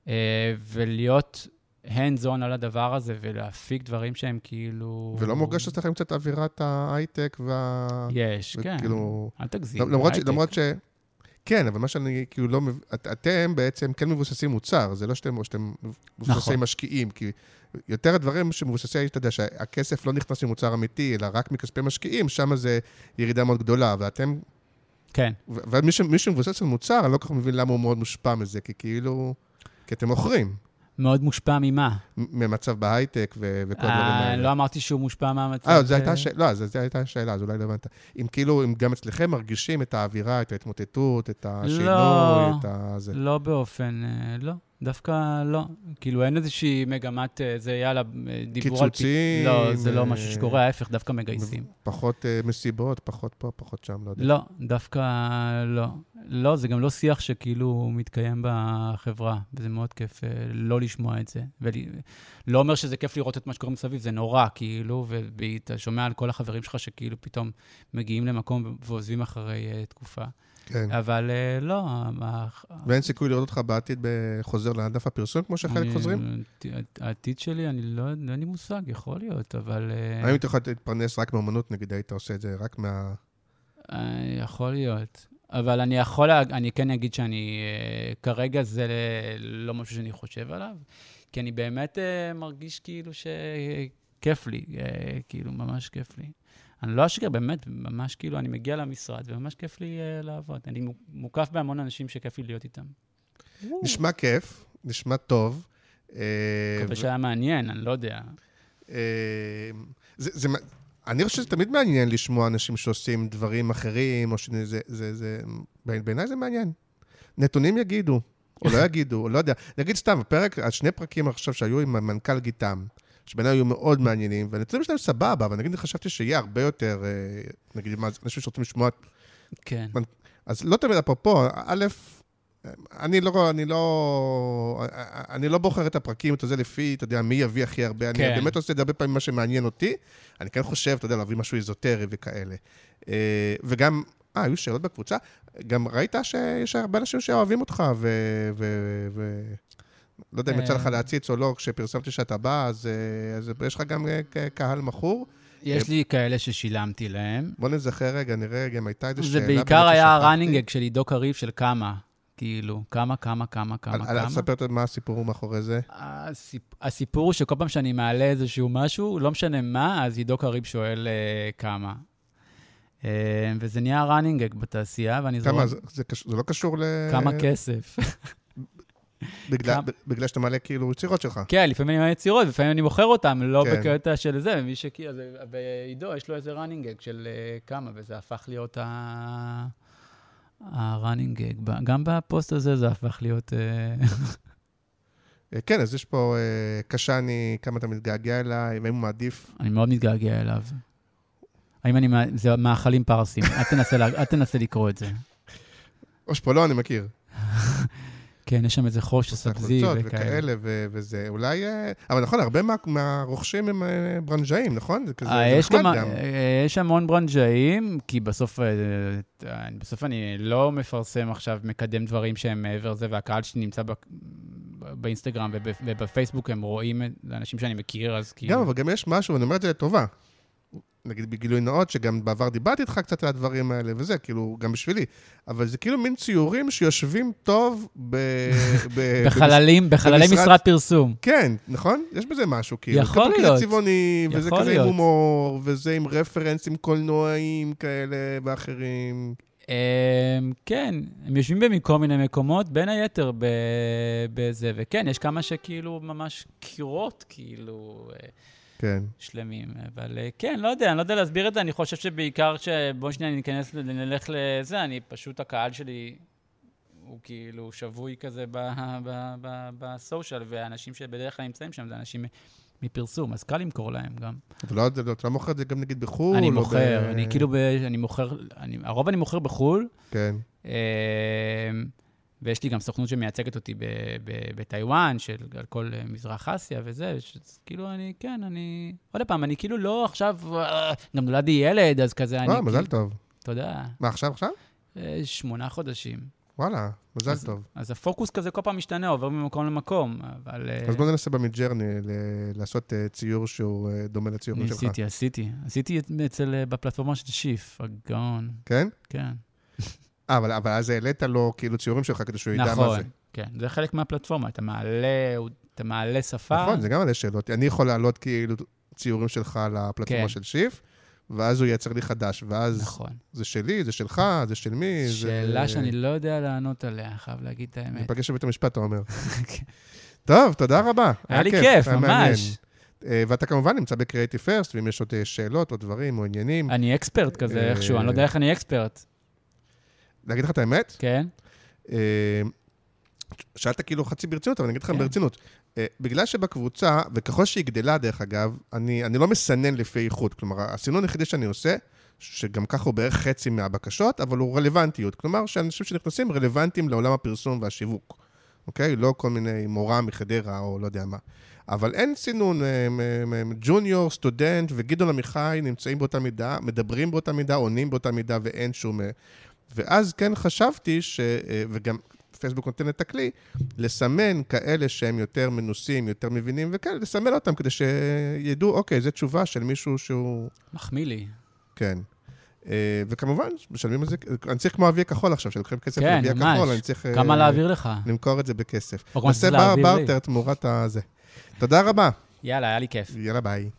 אה, ולהיות hands on על הדבר הזה, ולהפיק דברים שהם כאילו... ולא מורגש אצלכם קצת אווירת ההייטק וה... יש, כן. וכאילו... אל תגזים. למרות ש... למרות ש... כן, אבל מה שאני כאילו לא... מב- את, אתם בעצם כן מבוססים מוצר, זה לא שאתם, או שאתם מבוססי נכון. משקיעים, כי יותר הדברים שמבוססי, אתה יודע, שהכסף לא נכנס ממוצר אמיתי, אלא רק מכספי משקיעים, שם זה ירידה מאוד גדולה, ואתם... כן. ומי שמבוסס על מוצר, אני לא כל כך מבין למה הוא מאוד מושפע מזה, כי כאילו... כי אתם מוכרים, מאוד מושפע ממה? ממצב בהייטק ו- וכל הדברים אה, האלה. לא אמרתי שהוא מושפע מהמצב. אה, זו הייתה אה, שאלה, לא, זו זו הייתה השאלה, אז אולי לא הבנת. אם כאילו, אם גם אצלכם מרגישים את האווירה, את ההתמוטטות, את השינוי, לא. את ה... לא באופן, אה, לא. דווקא לא. כאילו, אין איזושהי מגמת, אה, זה יאללה, אה, דיבור על... פי- קיצוצים, לא, זה לא משהו שקורה, ההפך, דווקא מגייסים. פחות אה, מסיבות, פחות פה, פחות שם, לא יודע. לא, דווקא לא. לא, זה גם לא שיח שכאילו מתקיים בחברה, וזה מאוד כיף לא לשמוע את זה. ולא אומר שזה כיף לראות את מה שקורה מסביב, זה נורא, כאילו, ואתה שומע על כל החברים שלך שכאילו פתאום מגיעים למקום ועוזבים אחרי תקופה. כן. אבל אה, לא, ואין סיכוי לראות אותך בעתיד בחוזר לענף הפרסום, כמו שחלק אני- חוזרים? העתיד שלי, אני לא, אין לי מושג, יכול להיות, אבל... אה, האם אתה יכול להתפרנס רק מאמנות, נגיד, היית עושה את זה רק מה... אה, יכול להיות. אבל אני יכול, אני כן אגיד שאני, כרגע זה לא משהו שאני חושב עליו, כי אני באמת מרגיש כאילו שכיף לי, כאילו, ממש כיף לי. אני לא אשקר, באמת, ממש כאילו, אני מגיע למשרד וממש כיף לי אה, לעבוד. אני מו- מוקף בהמון אנשים שכיף לי להיות איתם. נשמע כיף, נשמע טוב. אה, מקווה שהיה מעניין, אני לא יודע. אה, זה, זה, אני חושב שזה תמיד מעניין לשמוע אנשים שעושים דברים אחרים, או שזה, זה, זה, זה, בעיניי זה מעניין. נתונים יגידו, או לא יגידו, או לא יודע. נגיד סתם, הפרק, השני פרקים עכשיו שהיו עם המנכ"ל גיתם, שבעיניי היו מאוד מעניינים, והנתונים שלהם סבבה, אבל נגיד חשבתי שיהיה הרבה יותר, אה, נגיד, אנשים שרוצים לשמוע, כן. אז לא תמיד, אפרופו, א', אני לא, אני לא, אני לא בוחר את הפרקים, אתה יודע, לפי, אתה יודע, מי יביא הכי הרבה. כן. אני באמת עושה את זה הרבה פעמים מה שמעניין אותי. אני כן חושב, אתה יודע, להביא משהו איזוטרי וכאלה. אה, וגם, אה, היו שאלות בקבוצה. גם ראית שיש הרבה אנשים שאוהבים אותך, ו... ו, ו לא יודע אם יצא לך אה. להציץ או לא, כשפרסמתי שאתה בא, אז, אה, אז יש לך גם אה, קהל מכור. יש לי כאלה ששילמתי להם. בוא נזכר רגע, נראה רגע אם הייתה איזו שאלה. זה בעיקר היה. הראנינג של עידו קריב של כמה. כאילו, כמה, כמה, כמה, כמה, כמה. ספר את מה הסיפור מאחורי זה. הסיפ... הסיפור הוא שכל פעם שאני מעלה איזשהו משהו, לא משנה מה, אז עידו קריב שואל כמה. וזה נהיה running בתעשייה, ואני כמה, זורם... זה, זה, זה לא קשור ל... כמה כסף. בגלל, כמה- בגלל שאתה מעלה כאילו יצירות שלך. כן, לפעמים אני מעלה יצירות, לפעמים אני מוכר אותן, לא כן. בקטע של זה, ומי שכאילו, ועידו, יש לו איזה running של uh, כמה, וזה הפך להיות ה... הראנינג גם בפוסט הזה זה הפך להיות... אה, אה, כן, אז יש פה קשני, כמה אתה מתגעגע אליי, ואם הוא מעדיף... אני מאוד מתגעגע אליו. האם אני... זה מאכלים פרסים. אל תנסה לה- אל תנסה לקרוא את זה. אושפולו אני מכיר. כן, יש שם איזה חוש סבזי וכאלה. וכאלה, ו- וזה אולי... אה, אבל נכון, הרבה מה- מהרוכשים הם אה, ברנז'אים, נכון? זה כזה, אה, נחמד גם, גם. יש המון ברנג'אים, כי בסוף, בסוף אני לא מפרסם עכשיו, מקדם דברים שהם מעבר לזה, והקהל שלי נמצא ב- באינסטגרם וב- ובפייסבוק, הם רואים את זה אנשים שאני מכיר, אז כאילו... גם, אבל גם יש משהו, ואני אומר את זה לטובה. נגיד בגילוי נאות, שגם בעבר דיברתי איתך קצת על הדברים האלה וזה, כאילו, גם בשבילי. אבל זה כאילו מין ציורים שיושבים טוב ב... ב- בחללים, בחללי במשרד- משרד פרסום. כן, נכון? יש בזה משהו, כאילו. יכול להיות. כזה צבעוני, וזה יכול כזה עם להיות. הומור, וזה עם רפרנסים קולנועיים כאלה ואחרים. אמ, כן, הם יושבים בכל מיני מקומות, בין היתר ב- בזה, וכן, יש כמה שכאילו ממש קירות, כאילו, אה, כן. שלמים. אבל אה, כן, לא יודע, אני לא יודע להסביר את זה, אני חושב שבעיקר ש... בואו שנייה ניכנס, ל- נלך לזה, אני פשוט, הקהל שלי הוא כאילו שבוי כזה בסושיאל, והאנשים שבדרך כלל נמצאים שם זה אנשים מפרסום, אז קל למכור להם גם. אבל לא, אתה לא מוכר את זה גם נגיד בחו"ל? אני מוכר, ב- אני כאילו, ב- אני מוכר, אני- הרוב אני מוכר בחו"ל, כן. ויש לי גם סוכנות שמייצגת אותי בטיוואן, של על כל אה, מזרח אסיה וזה, ש- כאילו אני, כן, אני... עוד פעם, אני כאילו לא עכשיו, אה, גם נולד לי ילד, אז כזה, אני... אה, מזל כאילו- טוב. יודע, מה, עכשיו, עכשיו? אה, שמונה חודשים. וואלה, מזל אז- טוב. אז הפוקוס כזה כל פעם משתנה, עובר ממקום למקום, אבל... אה, אז בוא ננסה במידג'רני לעשות אה, ציור שהוא אה, דומה לציורים שלך. ניסיתי, עשיתי. עשיתי את- אצל, אה, בפלטפורמה של שיף, הגאון, כן? כן. אבל, אבל אז העלית לו כאילו ציורים שלך כדי שהוא ידע מה זה. נכון, כן, זה חלק מהפלטפורמה, אתה מעלה, אתה מעלה שפה. נכון, זה גם מלא שאלות. אני יכול להעלות כאילו ציורים שלך לפלטפורמה כן. של שיף, ואז הוא ייצר לי חדש, ואז נכון. זה שלי, זה שלך, זה של מי, זה... שאלה שאני לא יודע לענות עליה, חייב להגיד את האמת. ניפגש בבית המשפט, אתה אומר. כן. טוב, תודה רבה. היה לי כיף, היה מעניין. ממש. אה, ואתה כמובן נמצא בקריאיטיב פרסט, ואם יש עוד אה, שאלות או דברים או עניינים, אני אקספרט כזה אה, איכשהו, אני לא יודע איך אני אקספרט, להגיד לך את האמת, כן? אה, שאלת כאילו חצי ברצינות, אבל אני אגיד לך כן. ברצינות. אה, בגלל שבקבוצה, וככל שהיא גדלה, דרך אגב, אני, אני לא מסנן לפי איכות. כלומר, הסינון היחידי שאני עושה, שגם ככה הוא בערך חצי מהבקשות, אבל הוא רלוונטיות. כלומר, שאנשים שנכנסים רלוונטיים לעולם הפרסום והשיווק. אוקיי? לא כל מיני מורה מחדרה או לא יודע מה. אבל אין סינון, אה, מ- מ- ג'וניור, סטודנט וגדעון עמיחי נמצאים באותה מידה, מדברים באותה מידה, עונים באותה מידה ואין שום... אה, ואז כן חשבתי, ש... אה, וגם פייסבוק נותן את הכלי, לסמן כאלה שהם יותר מנוסים, יותר מבינים וכאלה, לסמן אותם כדי שידעו, אוקיי, זו תשובה של מישהו שהוא... מחמיא לי. כן. אה, וכמובן, משלמים על זה, אני צריך כמו אבי הכחול עכשיו, שלוקחים כסף כן, לאבי. הכחול, אני צריך... אה, כמה להעביר לך? למכור את זה בכסף. נעשה בר-. בארטר תמורת הזה. תודה רבה. יאללה, היה לי כיף. יאללה, ביי.